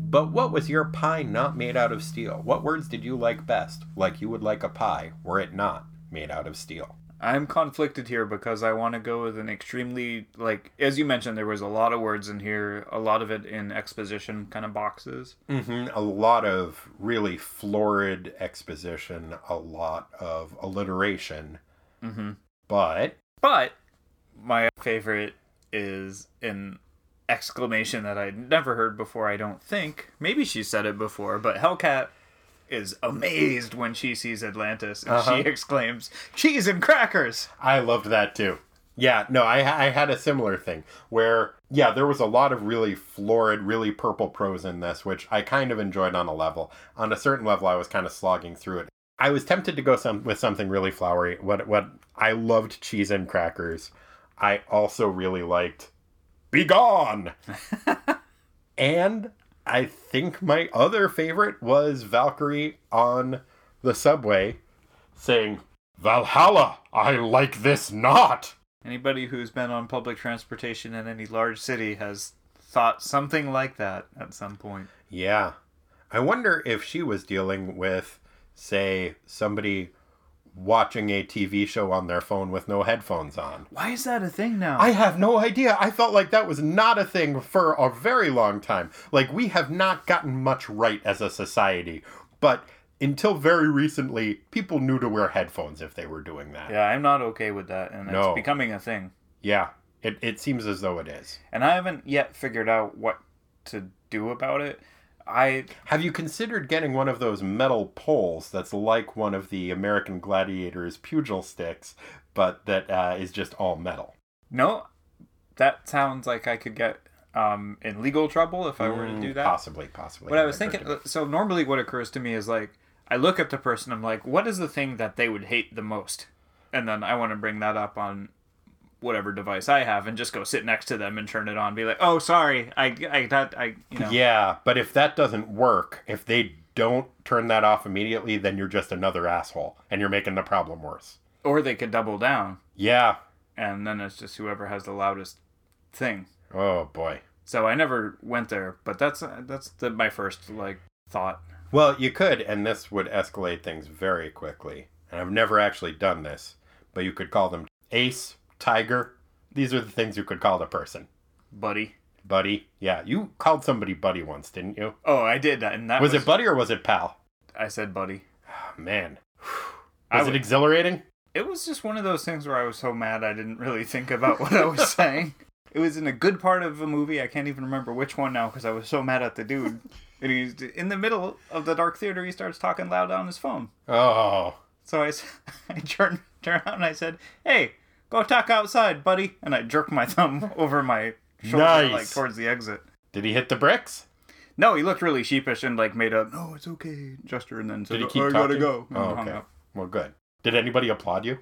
S1: But what was your pie not made out of steel? What words did you like best? Like you would like a pie were it not made out of steel.
S4: I'm conflicted here because I want to go with an extremely like as you mentioned there was a lot of words in here, a lot of it in exposition kind of boxes.
S1: Mm-hmm. A lot of really florid exposition, a lot of alliteration.
S4: Mm-hmm.
S1: But
S4: But my favorite is an exclamation that I'd never heard before, I don't think. Maybe she said it before, but Hellcat is amazed when she sees Atlantis and
S1: Uh-huh.
S4: she exclaims, Cheese and crackers!
S1: I loved that too. Yeah, no, I, I had a similar thing where, yeah, there was a lot of really florid, really purple prose in this, which I kind of enjoyed on a level. On a certain level, I was kind of slogging through it. I was tempted to go some with something really flowery. What what I loved cheese and crackers. I also really liked "Be Gone," and I think my other favorite was Valkyrie on the subway saying, Valhalla, I like this not.
S4: Anybody who's been on public transportation in any large city has thought something like that at some point.
S1: Yeah. I wonder if she was dealing with, say, somebody watching a TV show on their phone with no headphones on.
S4: Why is that a thing now?
S1: I have no idea. I felt like that was not a thing for a very long time. Like, we have not gotten much right as a society. But until very recently, people knew to wear headphones if they were doing that.
S4: yeah, I'm not okay with that, and
S1: No.
S4: it's becoming a thing.
S1: Yeah, it, it seems as though it is.
S4: And I haven't yet figured out what to do about it. I
S1: Have you considered getting one of those metal poles that's like one of the American Gladiators' pugil sticks, but that uh, is just all metal?
S4: no, that sounds like I could get um, in legal trouble if I were to do that.
S1: Possibly, possibly.
S4: What I was thinking, so normally what occurs to me is like, I look at the person, I'm like, what is the thing that they would hate the most? And then I want to bring that up on whatever device I have and just go sit next to them and turn it on, be like, oh, sorry, I, I, that, I, you know.
S1: Yeah, but if that doesn't work, if they don't turn that off immediately, then you're just another asshole and you're making the problem worse.
S4: Or they could double down,
S1: Yeah.
S4: and then it's just whoever has the loudest thing.
S1: Oh boy.
S4: So I never went there, but that's uh, that's the, my first like thought.
S1: Well, you could, and this would escalate things very quickly. And I've never actually done this, but you could call them ace, tiger. These are the things you could call the person.
S4: Buddy.
S1: Buddy. Yeah, you called somebody buddy once, didn't you?
S4: Oh, I did and that
S1: Was
S4: was,
S1: it buddy or was it pal?
S4: I said buddy.
S1: Oh, man. Was it exhilarating?
S4: It was just one of those things where I was so mad I didn't really think about what I was saying. It was in a good part of a movie. I can't even remember which one now because I was so mad at the dude. And he's in the middle of the dark theater. He starts talking loud on his phone.
S1: Oh.
S4: So I, I turned turned around and I said, "Hey, go talk outside, buddy." And I jerk my thumb over my shoulder,
S1: Nice.
S4: like towards the exit.
S1: Did he hit the bricks?
S4: No, he looked really sheepish and like made a "No, it's okay" gesture, and then said,
S1: Did he oh, keep
S4: "I
S1: talking?
S4: gotta go." and
S1: Oh, okay. Well, good. Did anybody applaud you?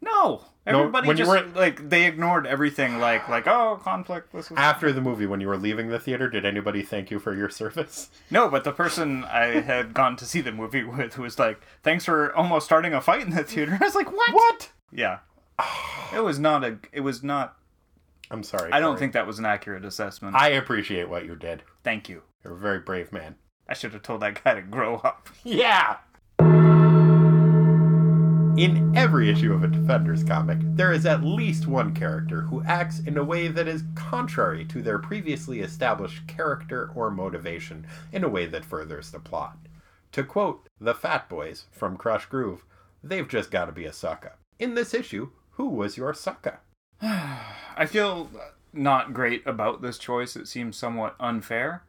S4: No,
S1: No,
S4: everybody
S1: you
S4: just
S1: weren't-
S4: like they ignored everything. Like like oh conflict. This was
S1: After the movie, when you were leaving the theater, did anybody thank you for your service?
S4: no, but the person I had gone to see the movie with was like, "Thanks for almost starting a fight in the theater." I was like, "What?"
S1: What?
S4: Yeah, it was not a. It was not.
S1: I'm sorry.
S4: I don't
S1: Corey.
S4: think that was an accurate assessment.
S1: I appreciate what you did.
S4: Thank you.
S1: You're a very brave man.
S4: I should have told that guy to grow up.
S1: Yeah! In every issue of a Defenders comic, there is at least one character who acts in a way that is contrary to their previously established character or motivation in a way that furthers the plot. To quote the Fat Boys from Krush Groove, they've just got to be a sucker. In this issue, who was your sucker?
S4: I feel not great about this choice. It seems somewhat unfair.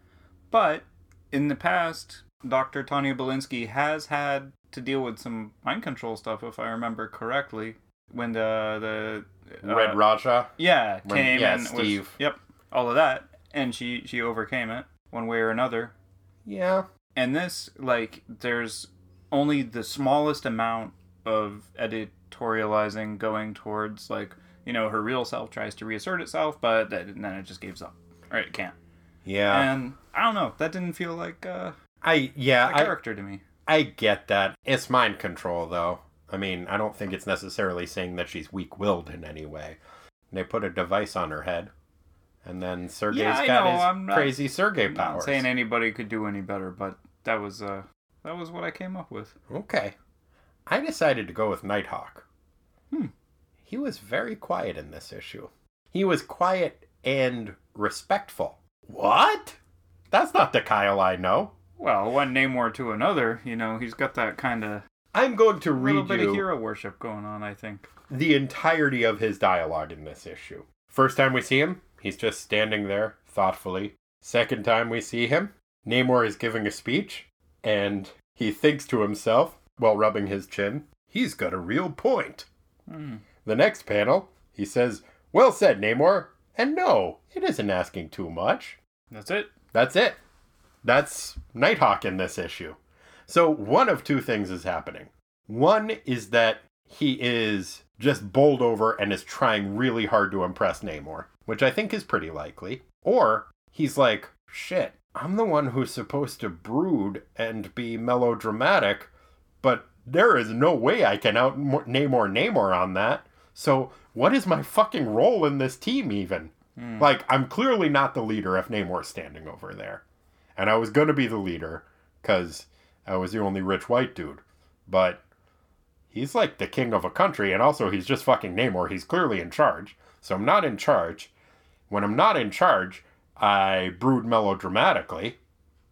S4: But in the past, Dr. Tanya Belinsky has had to deal with some mind control stuff, if I remember correctly. When the the uh,
S1: Red Raja?
S4: yeah
S1: when-
S4: came
S1: yeah,
S4: and was- yep, all of that, and she she overcame it one way or another.
S1: Yeah.
S4: And this, like, there's only the smallest amount of editorializing going towards, like, you know, her real self tries to reassert itself, but then then it just gives up. Or it can't.
S1: Yeah.
S4: And I don't know. That didn't feel like uh,
S1: I yeah,
S4: a
S1: I,
S4: character to me.
S1: I get that. It's mind control, though. I mean, I don't think it's necessarily saying that she's weak willed in any way. They put a device on her head, and then Sergei's
S4: Yeah, I
S1: got
S4: know,
S1: his
S4: I'm not-
S1: crazy Sergei
S4: I'm not
S1: powers.
S4: saying anybody could do any better, but that was uh, that was what I came up with.
S1: Okay. I decided to go with Nighthawk.
S4: Hmm.
S1: He was very quiet in this issue. He was quiet and respectful. What? That's not the Kyle I know.
S4: Well, one Namor to another, you know, he's got that kind of
S1: I'm going to read little
S4: bit
S1: you
S4: of hero worship going on. I think.
S1: the entirety of his dialogue in this issue. First time we see him, he's just standing there thoughtfully. Second time we see him, Namor is giving a speech, and he thinks to himself while rubbing his chin, he's got a real point.
S4: Hmm.
S1: The next panel, he says, Well said, Namor. And no, it isn't asking too much.
S4: That's it.
S1: That's it. That's Nighthawk in this issue. So one of two things is happening. One is that he is just bowled over and is trying really hard to impress Namor, which I think is pretty likely. Or he's like, shit, I'm the one who's supposed to brood and be melodramatic, but there is no way I can out Namor Namor on that. So what is my fucking role in this team even? Hmm. Like, I'm clearly not the leader if Namor's standing over there. And I was going to be the leader, because I was the only rich white dude. But he's like the king of a country, and also he's just fucking Namor. He's clearly in charge. So I'm not in charge. When I'm not in charge, I brood melodramatically.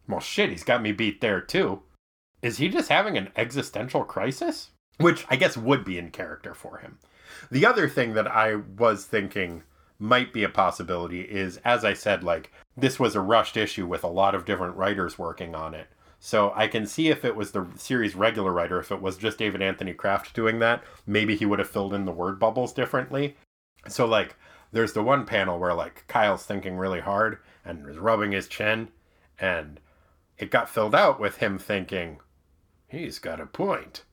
S1: Well, shit, he's got me beat there too. Is he just having an existential crisis? Which I guess would be in character for him. The other thing that I was thinking might be a possibility is, as I said, like, this was a rushed issue with a lot of different writers working on it. So I can see if it was the series regular writer, if it was just David Anthony Kraft doing that, maybe he would have filled in the word bubbles differently. So, like, there's the one panel where, like, Kyle's thinking really hard and is rubbing his chin, and it got filled out with him thinking, he's got a point.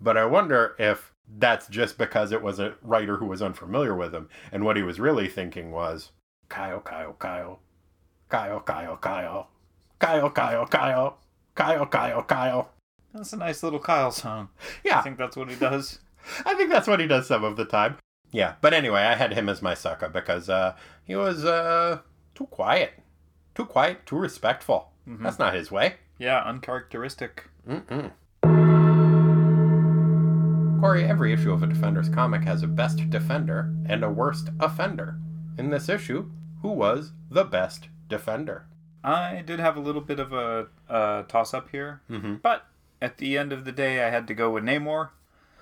S1: But I wonder if that's just because it was a writer who was unfamiliar with him, and what he was really thinking was, Kyle, Kyle, Kyle, Kyle, Kyle, Kyle, Kyle, Kyle, Kyle, Kyle, Kyle, Kyle.
S4: That's a nice little Kyle song.
S1: Yeah,
S4: I think that's what he does.
S1: I think that's what he does some of the time. Yeah, but anyway, I had him as my sucker because uh, he was uh, too quiet, too quiet, too respectful. That's not his way.
S4: Yeah, uncharacteristic.
S1: Mm-mm. Corey, every issue of a Defenders comic has a best defender and a worst offender. In this issue, who was the best defender?
S4: I did have a little bit of a, a toss up here,
S1: Mm-hmm.
S4: but at the end of the day, I had to go with Namor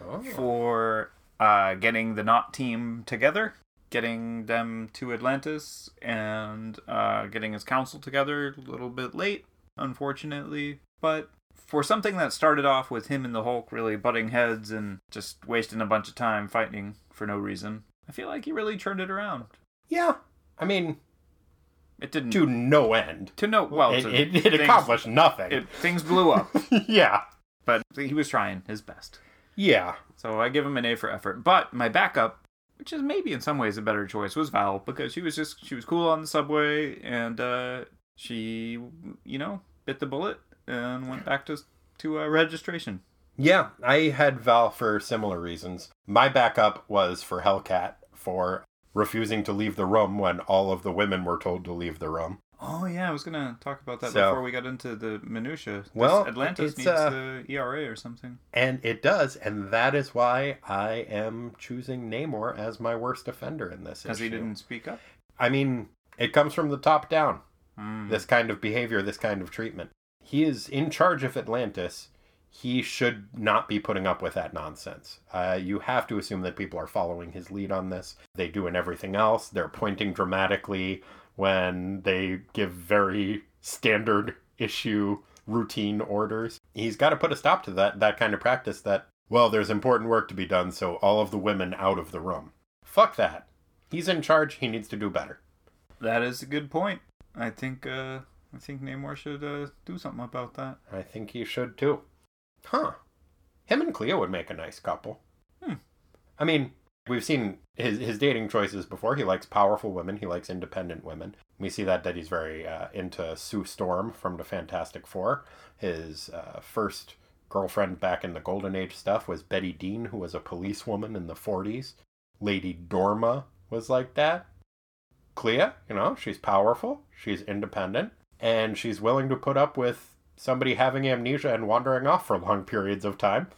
S1: Oh.
S4: for uh, getting the Not team together, getting them to Atlantis, and uh, getting his council together a little bit late, unfortunately. But for something that started off with him and the Hulk really butting heads and just wasting a bunch of time fighting for no reason, I feel like he really turned it around.
S1: Yeah, I mean,
S4: It didn't
S1: to no end.
S4: to no well.
S1: it,
S4: to
S1: it, it
S4: things-
S1: accomplished nothing.
S4: It, things blew up,
S1: yeah,
S4: but he was trying his best.
S1: yeah.
S4: So I give him an A for effort. But my backup, which is maybe in some ways a better choice, was Val because she was just she was cool on the subway and uh, she you know bit the bullet and went back to to uh, registration.
S1: Yeah, I had Val for similar reasons. My backup was for Hellcat for refusing to leave the room when all of the women were told to leave the room.
S4: Oh yeah, I was gonna talk about that
S1: So-
S4: before we got into the minutia. This
S1: Well,
S4: Atlantis needs
S1: uh,
S4: the ERA or something.
S1: And it does, and that is why I am choosing Namor as my worst offender in this
S4: Because he didn't speak up.
S1: I mean, it comes from the top down.
S4: Mm.
S1: This kind of behavior, this kind of treatment. He is in charge of Atlantis. He should not be putting up with that nonsense. Uh, you have to assume that people are following his lead on this. They do in everything else. They're pointing dramatically when they give very standard issue routine orders. He's got to put a stop to that that kind of practice that well, there's important work to be done, so all of the women out of the room. Fuck that. He's in charge, he needs to do better.
S4: That is a good point. I think uh, I think Namor should uh, do something about that.
S1: I think he should too. Huh. Him and Clea would make a nice couple.
S4: Hmm.
S1: I mean, we've seen his his dating choices before. He likes powerful women. He likes independent women. We see that that he's very uh, into Sue Storm from the Fantastic Four. His uh, first girlfriend back in the Golden Age stuff was Betty Dean, who was a policewoman in the 40s. Lady Dorma was like that. Clea, you know, she's powerful, she's independent, and she's willing to put up with somebody having amnesia and wandering off for long periods of time.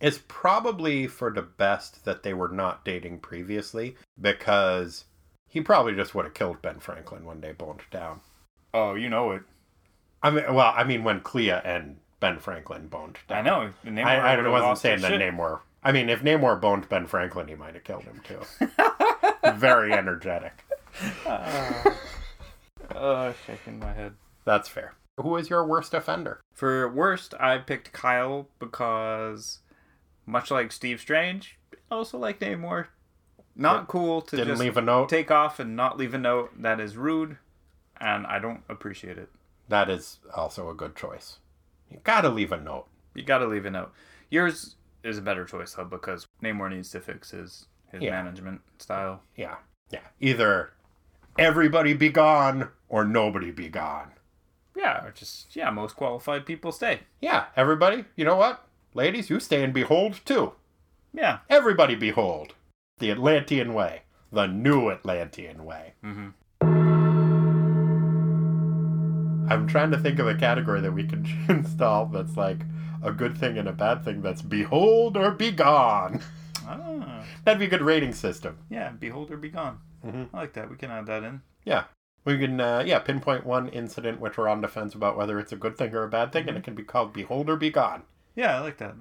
S1: It's probably for the best that they were not dating previously because he probably just would have killed Ben Franklin when they boned down.
S4: Oh, you know it.
S1: I mean, well, I mean when Clea and Ben Franklin boned down.
S4: I know. Namor
S1: I, I wasn't saying that
S4: shit.
S1: Namor. I mean, if Namor boned Ben Franklin, he might have killed him too. Very energetic.
S4: Uh, Oh, shaking my head.
S1: That's fair. Who is your worst offender?
S4: For worst, I picked Kyle because, much like Steve Strange, also like Namor, not cool to
S1: Didn't
S4: just
S1: leave a note.
S4: take off and not leave a note. That is rude, and I don't appreciate it.
S1: That is also a good choice. You gotta leave a note.
S4: You gotta leave a note. Yours is a better choice though because Namor needs to fix his his
S1: Yeah.
S4: management style.
S1: Yeah. Yeah. Either everybody be gone or nobody be gone.
S4: Yeah, or just yeah, most qualified people stay.
S1: Yeah, everybody, you know what? Ladies, you stay and behold too.
S4: Yeah.
S1: Everybody behold. The Atlantean way. The new Atlantean way.
S4: Mm-hmm.
S1: I'm trying to think of a category that we can install that's like a good thing and a bad thing that's behold or be gone.
S4: Ah,
S1: That'd be a good rating system.
S4: yeah. Behold or be gone.
S1: Mhm.
S4: I like that. We can add that in.
S1: Yeah. We can, uh, yeah, pinpoint one incident which we're on defense about whether it's a good thing or a bad thing, and it can be called Behold or Be Gone.
S4: Yeah, I like that.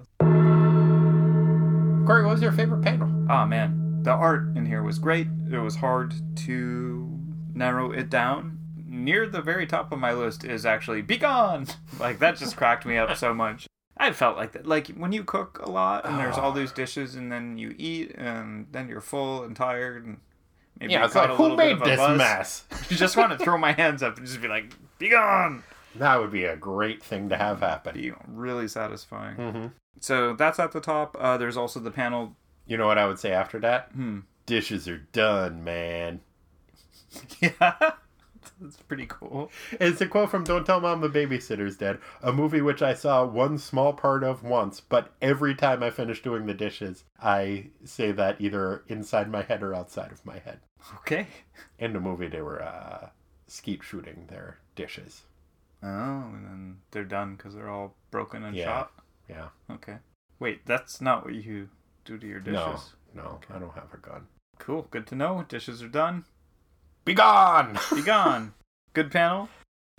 S1: Corey, what was your favorite panel?
S4: Ah man, the art in here was great. It was hard to narrow it down. Near the very top of my list is actually "Be gone." Like that just cracked me up so much. I felt like that. Like when you cook a lot and there's all these dishes, and then you eat, and then you're full and tired, and maybe
S1: Yeah, it's like, who made this
S4: buzz.
S1: mess?
S4: Just want to throw my hands up and just be like, "Be gone."
S1: That would be a great thing to have happen.
S4: Be really satisfying.
S1: hmm
S4: So that's at the top. Uh, there's also the panel.
S1: You know what I would say after that?
S4: Hmm.
S1: Dishes are done, man.
S4: Yeah, that's pretty cool.
S1: It's a quote from Don't Tell Mom the Babysitter's Dead, a movie which I saw one small part of once, but every time I finish doing the dishes, I say that either inside my head or outside of my head.
S4: Okay.
S1: In the movie, they were uh, skeet shooting their dishes.
S4: Oh, and then they're done because they're all broken and
S1: Yeah.
S4: shot.
S1: Yeah.
S4: Okay. Wait, that's not what you do to your dishes.
S1: No, no, I don't have a gun.
S4: Cool. Good to know. Dishes are done.
S1: Be gone!
S4: Be gone. Good panel.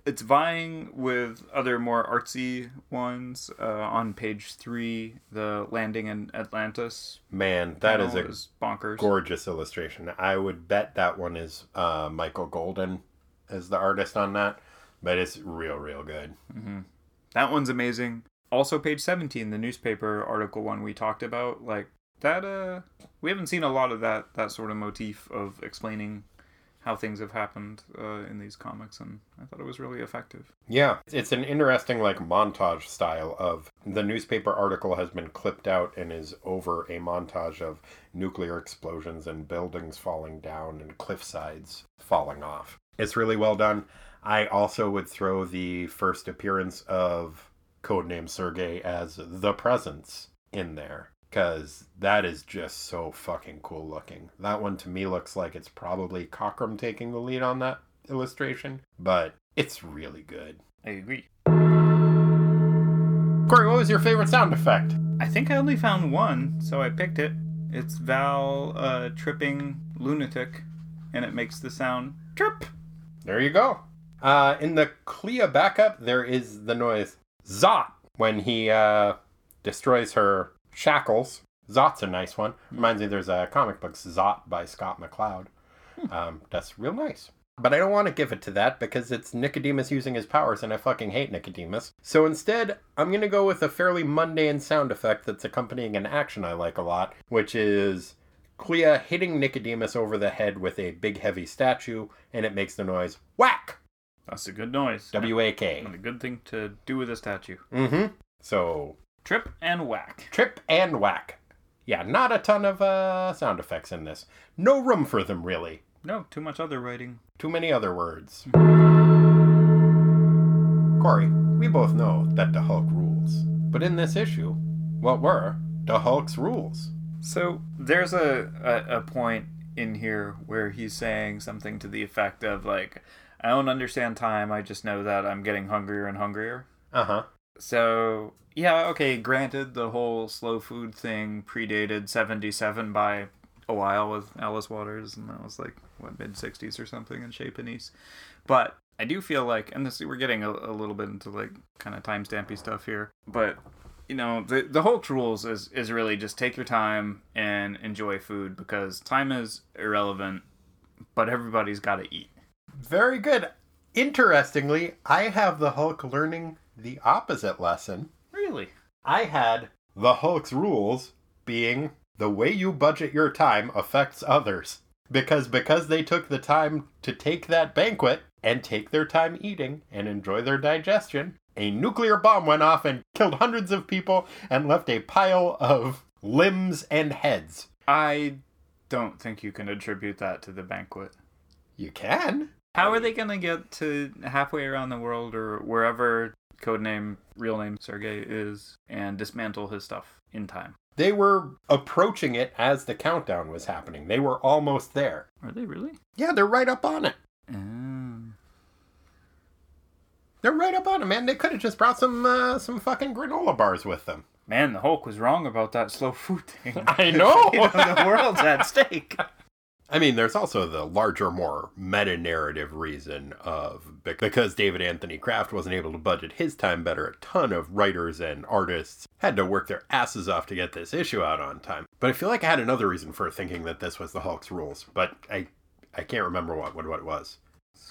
S4: It's vying with other more artsy ones. Uh, on page three, the landing in Atlantis.
S1: Man, that is a
S4: is bonkers.
S1: gorgeous illustration. I would bet that one is uh, Michael Golden as the artist on that, but it's real, real good.
S4: That one's amazing. Also, page 17, the newspaper article one we talked about, like that. Uh, we haven't seen a lot of that that sort of motif of explaining how things have happened uh, in these comics, and I thought it was really effective.
S1: Yeah, it's an interesting like montage style of the newspaper article has been clipped out and is over a montage of nuclear explosions and buildings falling down and cliff sides falling off. It's really well done. I also would throw the first appearance of codename Sergey as the presence in there because that is just so fucking cool looking. That one to me looks like it's probably Cockrum taking the lead on that illustration, but it's really good.
S4: I agree.
S1: Corey, what was your favorite sound effect?
S4: I think I only found one, so I picked it. It's Val uh, tripping lunatic, and it makes the sound trip.
S1: There you go. Uh, in the Clea backup, there is the noise Zot when he uh, destroys her shackles. Zot's a nice one. Reminds me there's a comic book, Zot by Scott McCloud. Um, that's real nice. But I don't want to give it to that because it's Nicodemus using his powers and I fucking hate Nicodemus. So instead, I'm going to go with a fairly mundane sound effect that's accompanying an action I like a lot, which is Clea hitting Nicodemus over the head with a big heavy statue and it makes the noise whack!
S4: That's a good noise.
S1: W A K.
S4: And a good thing to do with a statue.
S1: Mm hmm. So,
S4: Trip and whack.
S1: trip and whack. Yeah, not a ton of uh, sound effects in this. No room for them, really.
S4: No, too much other writing.
S1: Too many other words. Corey, we both know that the Hulk rules. But in this issue, what were the Hulk's rules?
S4: So there's a, a, a point in here where he's saying something to the effect of like, I don't understand time. I just know that I'm getting hungrier and hungrier.
S1: Uh huh.
S4: So yeah, okay. Granted, the whole slow food thing predated '77 by a while with Alice Waters, and that was like what mid '60s or something in Chez. But I do feel like, and this we're getting a, a little bit into like kind of time stampy stuff here, but you know the the Hulk's rules is is really just take your time and enjoy food because time is irrelevant, but everybody's got to eat.
S1: Very good. Interestingly, I have the Hulk learning the opposite lesson.
S4: Really?
S1: I had the Hulk's rules being the way you budget your time affects others. Because because they took the time to take that banquet and take their time eating and enjoy their digestion, a nuclear bomb went off and killed hundreds of people and left a pile of limbs and heads.
S4: I don't think you can attribute that to the banquet.
S1: You can.
S4: How are they gonna get to halfway around the world or wherever codename real name Sergey is and dismantle his stuff in time?
S1: They were approaching it as the countdown was happening. They were almost there.
S4: Are they really?
S1: Yeah, they're right up on it.
S4: Oh.
S1: They're right up on it, man. They could have just brought some uh, some fucking granola bars with them.
S4: Man, the Hulk was wrong about that slow food thing.
S1: I know.
S4: You know, the world's at stake.
S1: I mean, there's also the larger, more meta narrative reason of because David Anthony Kraft wasn't able to budget his time better, a ton of writers and artists had to work their asses off to get this issue out on time. But I feel like I had another reason for thinking that this was the Hulk's rules, but I I can't remember what what, what it was.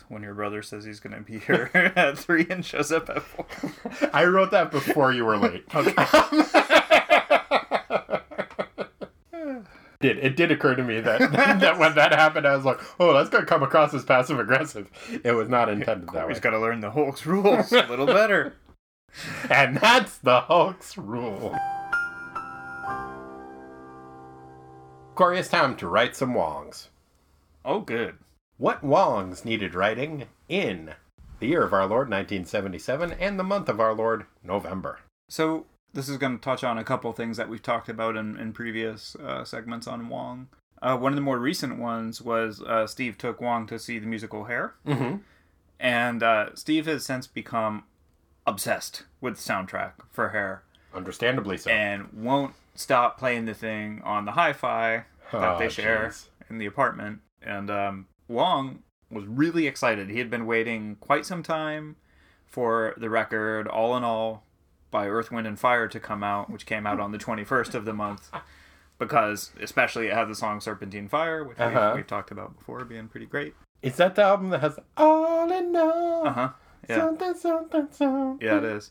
S4: When your brother says he's going to be here at three and shows up at four.
S1: I wrote that before you were late. did it did occur to me that that when that happened, I was like, "Oh, that's gonna come across as passive aggressive." It was not intended that way,
S4: He's got to learn the Hulk's rules a little better.
S1: and that's the Hulk's rule. Corey, it's time to write some Wongs.
S4: Oh, good.
S1: What Wongs needed writing in the year of our Lord 1977 and the month of our Lord November?
S4: So this is going to touch on a couple things that we've talked about in, in previous uh, segments on Wong. Uh, one of the more recent ones was uh, Steve took Wong to see the musical Hair,
S1: Mm-hmm.
S4: and uh, Steve has since become obsessed with the soundtrack for Hair
S1: Understandably so.
S4: and won't stop playing the thing on the hi-fi that
S1: Oh,
S4: they share
S1: jeez.
S4: in the apartment. And um, Wong was really excited. He had been waiting quite some time for the record, All in All, by Earth, Wind, and Fire to come out, which came out on the 21st of the month. Because, especially, it had the song Serpentine Fire, which
S1: Uh-huh.
S4: we've, we've talked about before being pretty great.
S1: Is that the album that has all in all?
S4: Uh huh. Yeah.
S1: Something, something, something.
S4: Yeah, it is.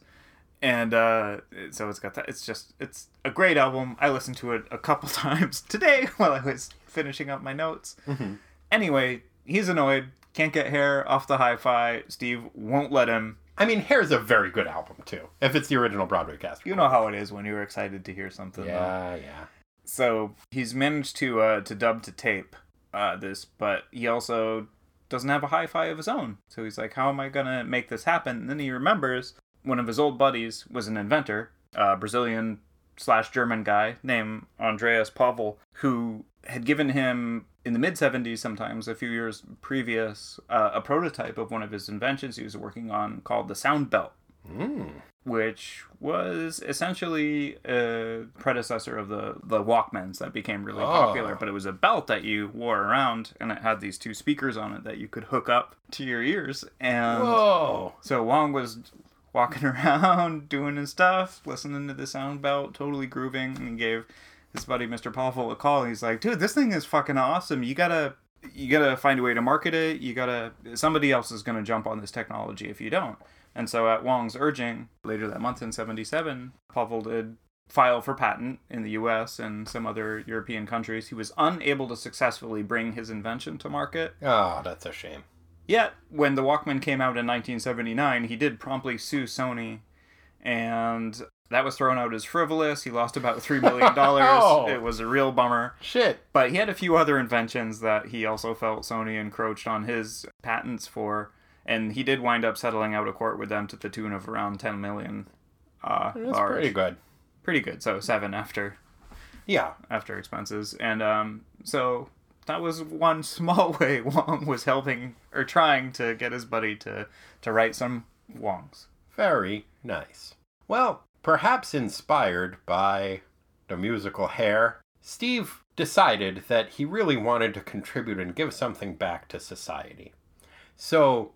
S4: And uh, so it's got that. It's just, it's a great album. I listened to it a couple times today while I was finishing up my notes.
S1: Mm-hmm.
S4: Anyway, he's annoyed. Can't get hair off the hi fi. Steve won't let him.
S1: I mean, Hair's a very good album too. If it's the original Broadway cast,
S4: You know how it is when you're excited to hear something. though.
S1: Yeah, yeah.
S4: So he's managed to uh, to dub to tape uh, this, but he also doesn't have a hi-fi of his own. So he's like, "How am I gonna make this happen?" And then he remembers one of his old buddies was an inventor, a Brazilian slash German guy named Andreas Pavel, who had given him in the mid 70s, sometimes a few years previous, uh, a prototype of one of his inventions he was working on called the Sound Belt
S1: Mm.
S4: which was essentially a predecessor of the the Walkmans that became really
S1: Oh.
S4: popular. But it was a belt that you wore around, and it had these two speakers on it that you could hook up to your ears. And
S1: Whoa.
S4: so Wong was walking around doing his stuff, listening to the sound belt, totally grooving, and he gave his buddy Mr. Pavel a call. He's like, "Dude, this thing is fucking awesome. You gotta." You gotta find a way to market it. You gotta. Somebody else is gonna jump on this technology if you don't. And so, at Wong's urging, later that month in 77, Pavel did file for patent in the US and some other European countries. He was unable to successfully bring his invention to market.
S1: Oh, that's a shame.
S4: Yet, when the Walkman came out in 1979, he did promptly sue Sony, and that was thrown out as frivolous. He lost about $3 million.
S1: Oh.
S4: It was a real bummer.
S1: Shit.
S4: But he had a few other inventions that he also felt Sony encroached on his patents for, and he did wind up settling out of court with them to the tune of around 10 million. Uh,
S1: That's
S4: large.
S1: pretty good.
S4: Pretty good. So seven after
S1: Yeah.
S4: after expenses, and um, so that was one small way Wong was helping or trying to get his buddy to to write some Wongs.
S1: Very nice. Well, perhaps inspired by the musical Hair, Steve decided that he really wanted to contribute and give something back to society. So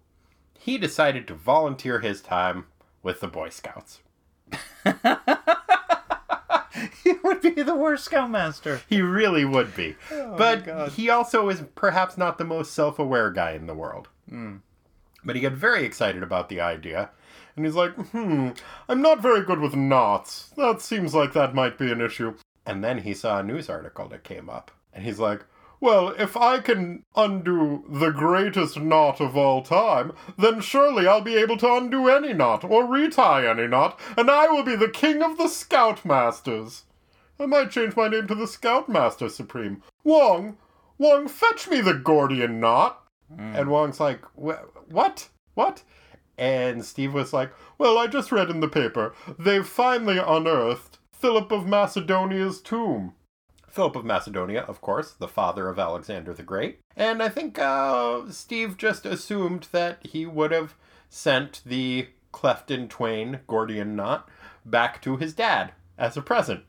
S1: he decided to volunteer his time with the Boy Scouts.
S4: he would be the worst scoutmaster.
S1: He really would be.
S4: Oh
S1: but he also is perhaps not the most self aware guy in the world. Hmm. But he got very excited about the idea. And he's like, hmm, I'm not very good with knots. That seems like that might be an issue. And then he saw a news article that came up. And he's like, well, if I can undo the greatest knot of all time, then surely I'll be able to undo any knot or retie any knot, and I will be the king of the Scoutmasters. I might change my name to the Scoutmaster Supreme. Wong, Wong, fetch me the Gordian knot. And Wong's like, "Wha- what? What? And Steve was like, well, I just read in the paper. They've finally unearthed Philip of Macedonia's tomb. Philip of Macedonia, of course, the father of Alexander the Great. And I think uh, Steve just assumed that he would have sent the cleft in twain Gordian knot back to his dad as a present.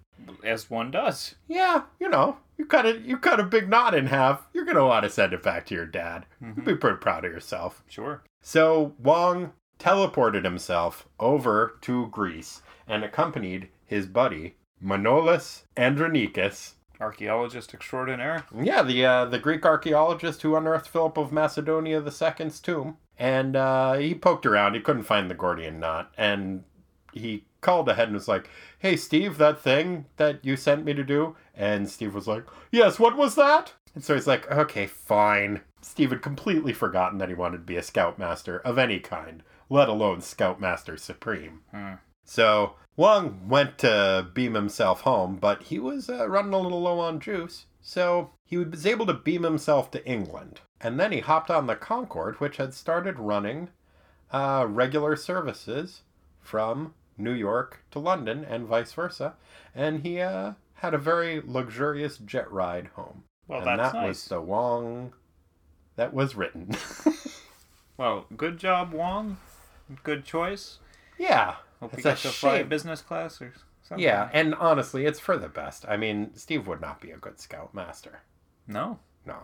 S4: As one does.
S1: Yeah, you know, you cut it. You cut a big knot in half. You're gonna want to send it back to your dad. You'll be pretty proud of yourself.
S4: Sure.
S1: So Wong teleported himself over to Greece and accompanied his buddy Manolis Andronicus.
S4: Archaeologist extraordinaire.
S1: Yeah, the uh, the Greek archaeologist who unearthed Philip of Macedonia II's tomb, and uh, he poked around. He couldn't find the Gordian knot, and he called ahead and was like, "Hey, Steve, that thing that you sent me to do." And Steve was like, "Yes, what was that?" And so he's like, "Okay, fine." Steve had completely forgotten that he wanted to be a scoutmaster of any kind, let alone scoutmaster supreme.
S4: Hmm.
S1: So Wong went to beam himself home, but he was uh, running a little low on juice. So he was able to beam himself to England. And then he hopped on the Concorde, which had started running uh, regular services from New York to London and vice versa. And he uh, had a very luxurious jet ride home.
S4: Well,
S1: and
S4: that's
S1: that was
S4: nice.
S1: the Wong that was written.
S4: Well, good job, Wong. Good choice.
S1: yeah.
S4: Hope
S1: It's
S4: you
S1: a
S4: to fly
S1: shame.
S4: business class or something.
S1: Yeah, and honestly, it's for the best. I mean, Steve would not be a good scout master.
S4: No.
S1: No.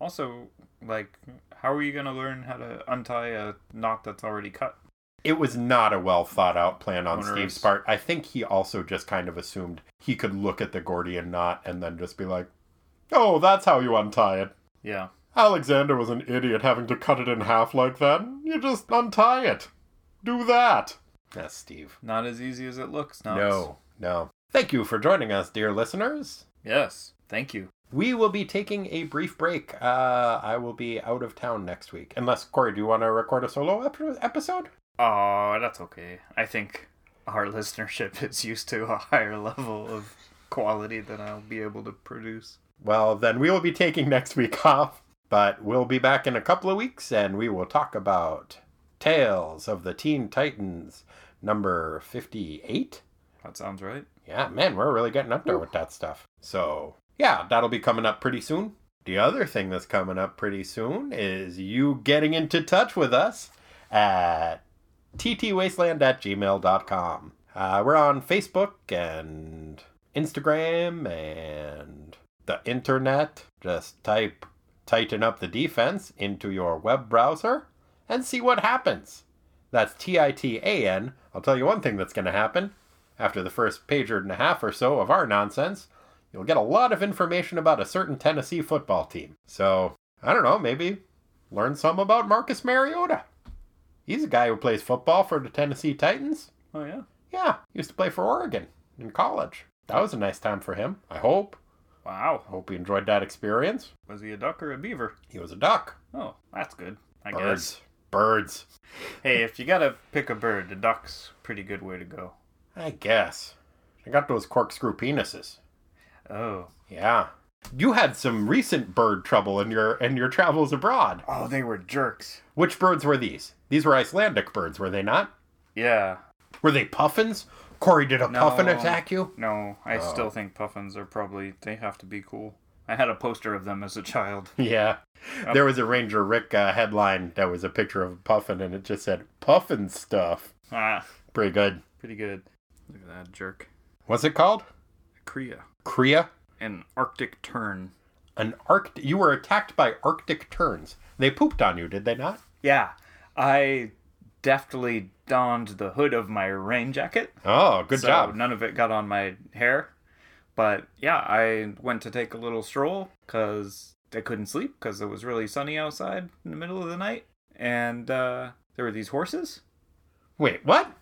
S4: Also, like, how are you going to learn how to untie a knot that's already cut?
S1: It was not a well thought out plan on
S4: Onerous.
S1: Steve's part. I think he also just kind of assumed he could look at the Gordian knot and then just be like, oh, that's how you untie it.
S4: Yeah.
S1: Alexander was an idiot having to cut it in half like that. You just untie it. Do that. Yes, Steve.
S4: Not as easy as it looks now.
S1: No, no. Thank you for joining us, dear listeners.
S4: Yes. Thank you.
S1: We will be taking a brief break. Uh, I will be out of town next week. Unless, Corey, do you want to record a solo ep- episode?
S4: Oh, that's okay. I think our listenership is used to a higher level of quality than I'll be able to produce.
S1: Well, then we will be taking next week off, but we'll be back in a couple of weeks and we will talk about Tales of the Teen Titans number 58.
S4: That sounds right.
S1: Yeah, man, we're really getting up there with that stuff. So, yeah, that'll be coming up pretty soon. The other thing that's coming up pretty soon is you getting into touch with us at ttwasteland at gmail.com. Uh, we're on Facebook and Instagram and the internet. Just type Titan Up the Defense into your web browser and see what happens. That's T I T A N. I'll tell you one thing that's going to happen. After the first page and a half or so of our nonsense, you'll get a lot of information about a certain Tennessee football team. So, I don't know, maybe learn some about Marcus Mariota. He's a guy who plays football for the Tennessee Titans.
S4: Oh, yeah.
S1: Yeah, he used to play for Oregon in college. That was a nice time for him, I hope.
S4: Wow.
S1: Hope he enjoyed that experience.
S4: Was he a duck or a beaver?
S1: He was a duck.
S4: Oh, that's good. I guess.
S1: Birds.
S4: Hey, if you gotta pick a bird, the duck's a pretty good way to go.
S1: I guess. I got those corkscrew penises.
S4: Oh.
S1: Yeah. You had some recent bird trouble in your in your travels abroad.
S4: Oh, they were jerks.
S1: Which birds were these? These were Icelandic birds, were they not?
S4: Yeah.
S1: Were they puffins? Corey, did a
S4: No.
S1: puffin attack you?
S4: No, I
S1: Oh.
S4: still think puffins are probably they have to be cool. I had a poster of them as a child.
S1: Yeah. There was a Ranger Rick uh, headline that was a picture of a puffin, and it just said "puffin stuff."
S4: Ah,
S1: Pretty good.
S4: pretty good. Look at that jerk.
S1: What's it called?
S4: Kría.
S1: Kría.
S4: An Arctic tern.
S1: An arct. You were attacked by Arctic terns. They pooped on you, did they not?
S4: Yeah. I deftly donned the hood of my rain jacket.
S1: Oh, good
S4: so
S1: job.
S4: None of it got on my hair. But yeah, I went to take a little stroll because I couldn't sleep because it was really sunny outside in the middle of the night. And uh, there were these horses.
S1: Wait, what?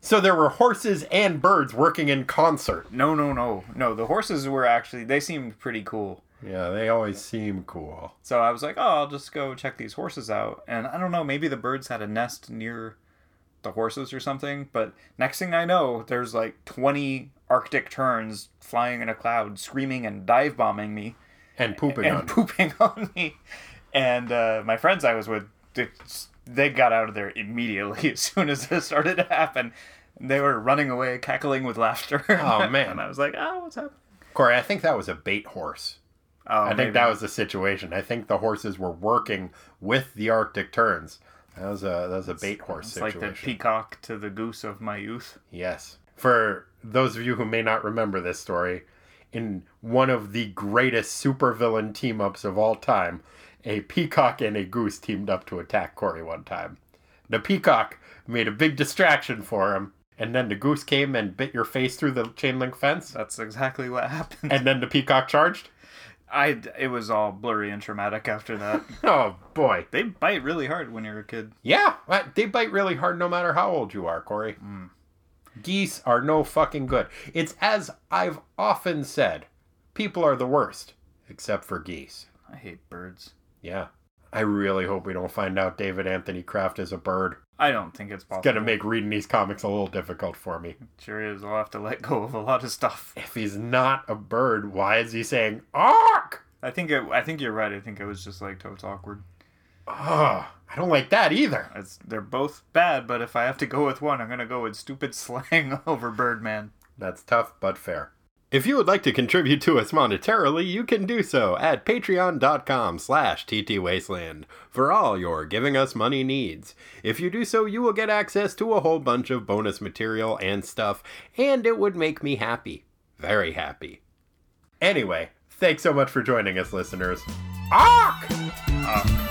S1: So there were horses and birds working in concert.
S4: No, no, no. No, the horses were actually, they seemed pretty cool.
S1: Yeah, they always seem cool.
S4: So I was like, oh, I'll just go check these horses out. And I don't know, maybe the birds had a nest near the horses or something. But next thing I know, there's like 20 Arctic terns flying in a cloud, screaming and dive bombing me
S1: And pooping
S4: and
S1: on.
S4: pooping on me. And uh, my friends I was with, they, they got out of there immediately as soon as this started to happen. They were running away, cackling with laughter.
S1: Oh, man.
S4: and I was like, oh, what's happening?
S1: Corey, I think that was a bait horse.
S4: Oh,
S1: I think that was the situation. I think the horses were working with the Arctic terns. That was a that was a bait horse
S4: It's like the peacock to the goose of my youth.
S1: Yes. For those of you who may not remember this story, in one of the greatest supervillain team ups of all time, a peacock and a goose teamed up to attack Corey one time. The peacock made a big distraction for him, and then the goose came and bit your face through the chain link fence,
S4: That's exactly what happened.
S1: and then the peacock charged.
S4: I it was all blurry and traumatic after that.
S1: Oh boy.
S4: they bite really hard when you're a kid.
S1: Yeah, they bite really hard no matter how old you are, Corey. Mm. Geese are no fucking good. It's as I've often said, people are the worst, except for geese.
S4: I hate birds.
S1: Yeah. I really hope we don't find out David Anthony Kraft is a bird.
S4: I don't think it's possible.
S1: It's Gonna make reading these comics a little difficult for me.
S4: Sure is. I'll have to let go of a lot of stuff.
S1: If he's not a bird, why is he saying "ark"?
S4: I think it, I think you're right. I think it was just like totes awkward.
S1: Ugh, I don't like that either.
S4: It's, they're both bad, but if I have to go with one, I'm gonna go with stupid slang over Birdman.
S1: That's tough but fair. If you would like to contribute to us monetarily, you can do so at patreon.com slash ttwasteland for all your giving us money needs. If you do so, you will get access to a whole bunch of bonus material and stuff, and it would make me happy. Very happy. Anyway, thanks so much for joining us, listeners. Ark!
S6: and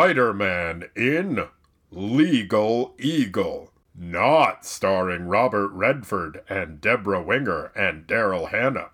S1: Spider Man in Legal Eagle. Not starring Robert Redford and Debra Winger and Daryl Hannah.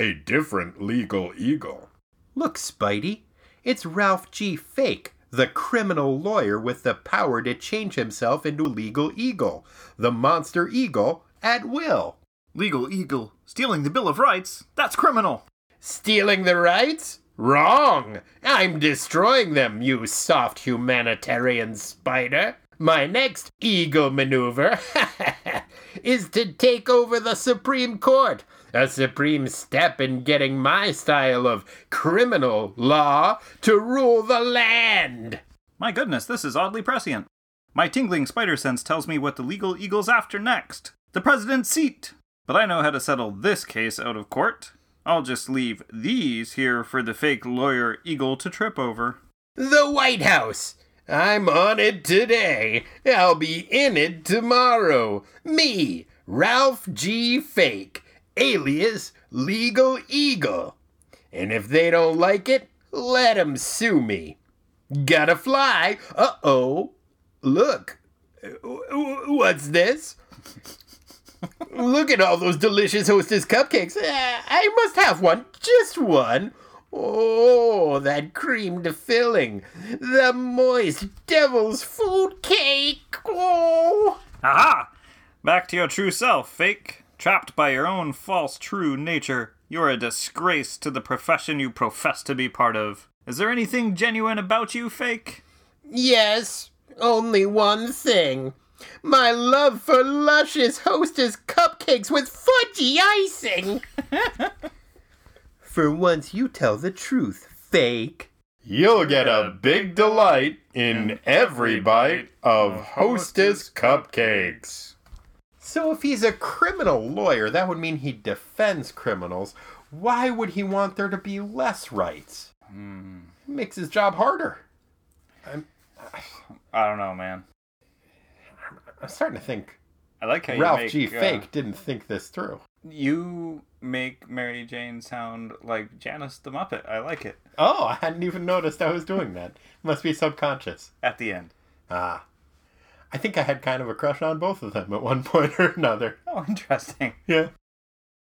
S1: A different Legal Eagle.
S2: Look, Spidey, it's Ralph G. Fake, the criminal lawyer with the power to change himself into legal eagle, the monster eagle at will.
S4: Legal eagle stealing the Bill of Rights. That's criminal.
S2: Stealing the rights? Wrong! I'm destroying them, you soft humanitarian spider. My next eagle maneuver is to take over the Supreme Court, a supreme step in getting my style of criminal law to rule the land.
S4: My goodness, this is oddly prescient. My tingling spider sense tells me what the legal eagle's after next. The president's seat. But I know how to settle this case out of court. I'll just leave these here for the fake lawyer eagle to trip over.
S2: The White House. I'm on it today. I'll be in it tomorrow. Me, Ralph G. Fake, alias Legal Eagle. And if they don't like it, let 'em sue me. Gotta fly. Uh oh. Look. What's this? Look at all those delicious Hostess cupcakes. Uh, I must have one. Just one. Oh, that creamed filling. The moist devil's food cake. Oh.
S4: Aha! Back to your true self, fake. Trapped by your own false true nature. You're a disgrace to the profession you profess to be part of. Is there anything genuine about you, fake?
S2: Yes, only one thing. My love for luscious Hostess cupcakes with fudgy icing. for once, you tell the truth, fake.
S1: You'll get a big delight in every bite of Hostess cupcakes.
S2: So, if he's a criminal lawyer, that would mean he defends criminals. Why would he want there to be less rights? It makes his job harder.
S4: I don't know, man.
S2: I'm starting to think
S4: I like how
S2: Ralph
S4: you make,
S2: G.
S4: uh,
S2: Fake didn't think this through.
S4: You make Mary Jane sound like Janice the Muppet. I like it.
S1: Oh, I hadn't even noticed I was doing that. Must be subconscious.
S4: At the end.
S1: Ah. I think I had kind of a crush on both of them at one point or another.
S4: Oh, interesting.
S1: Yeah.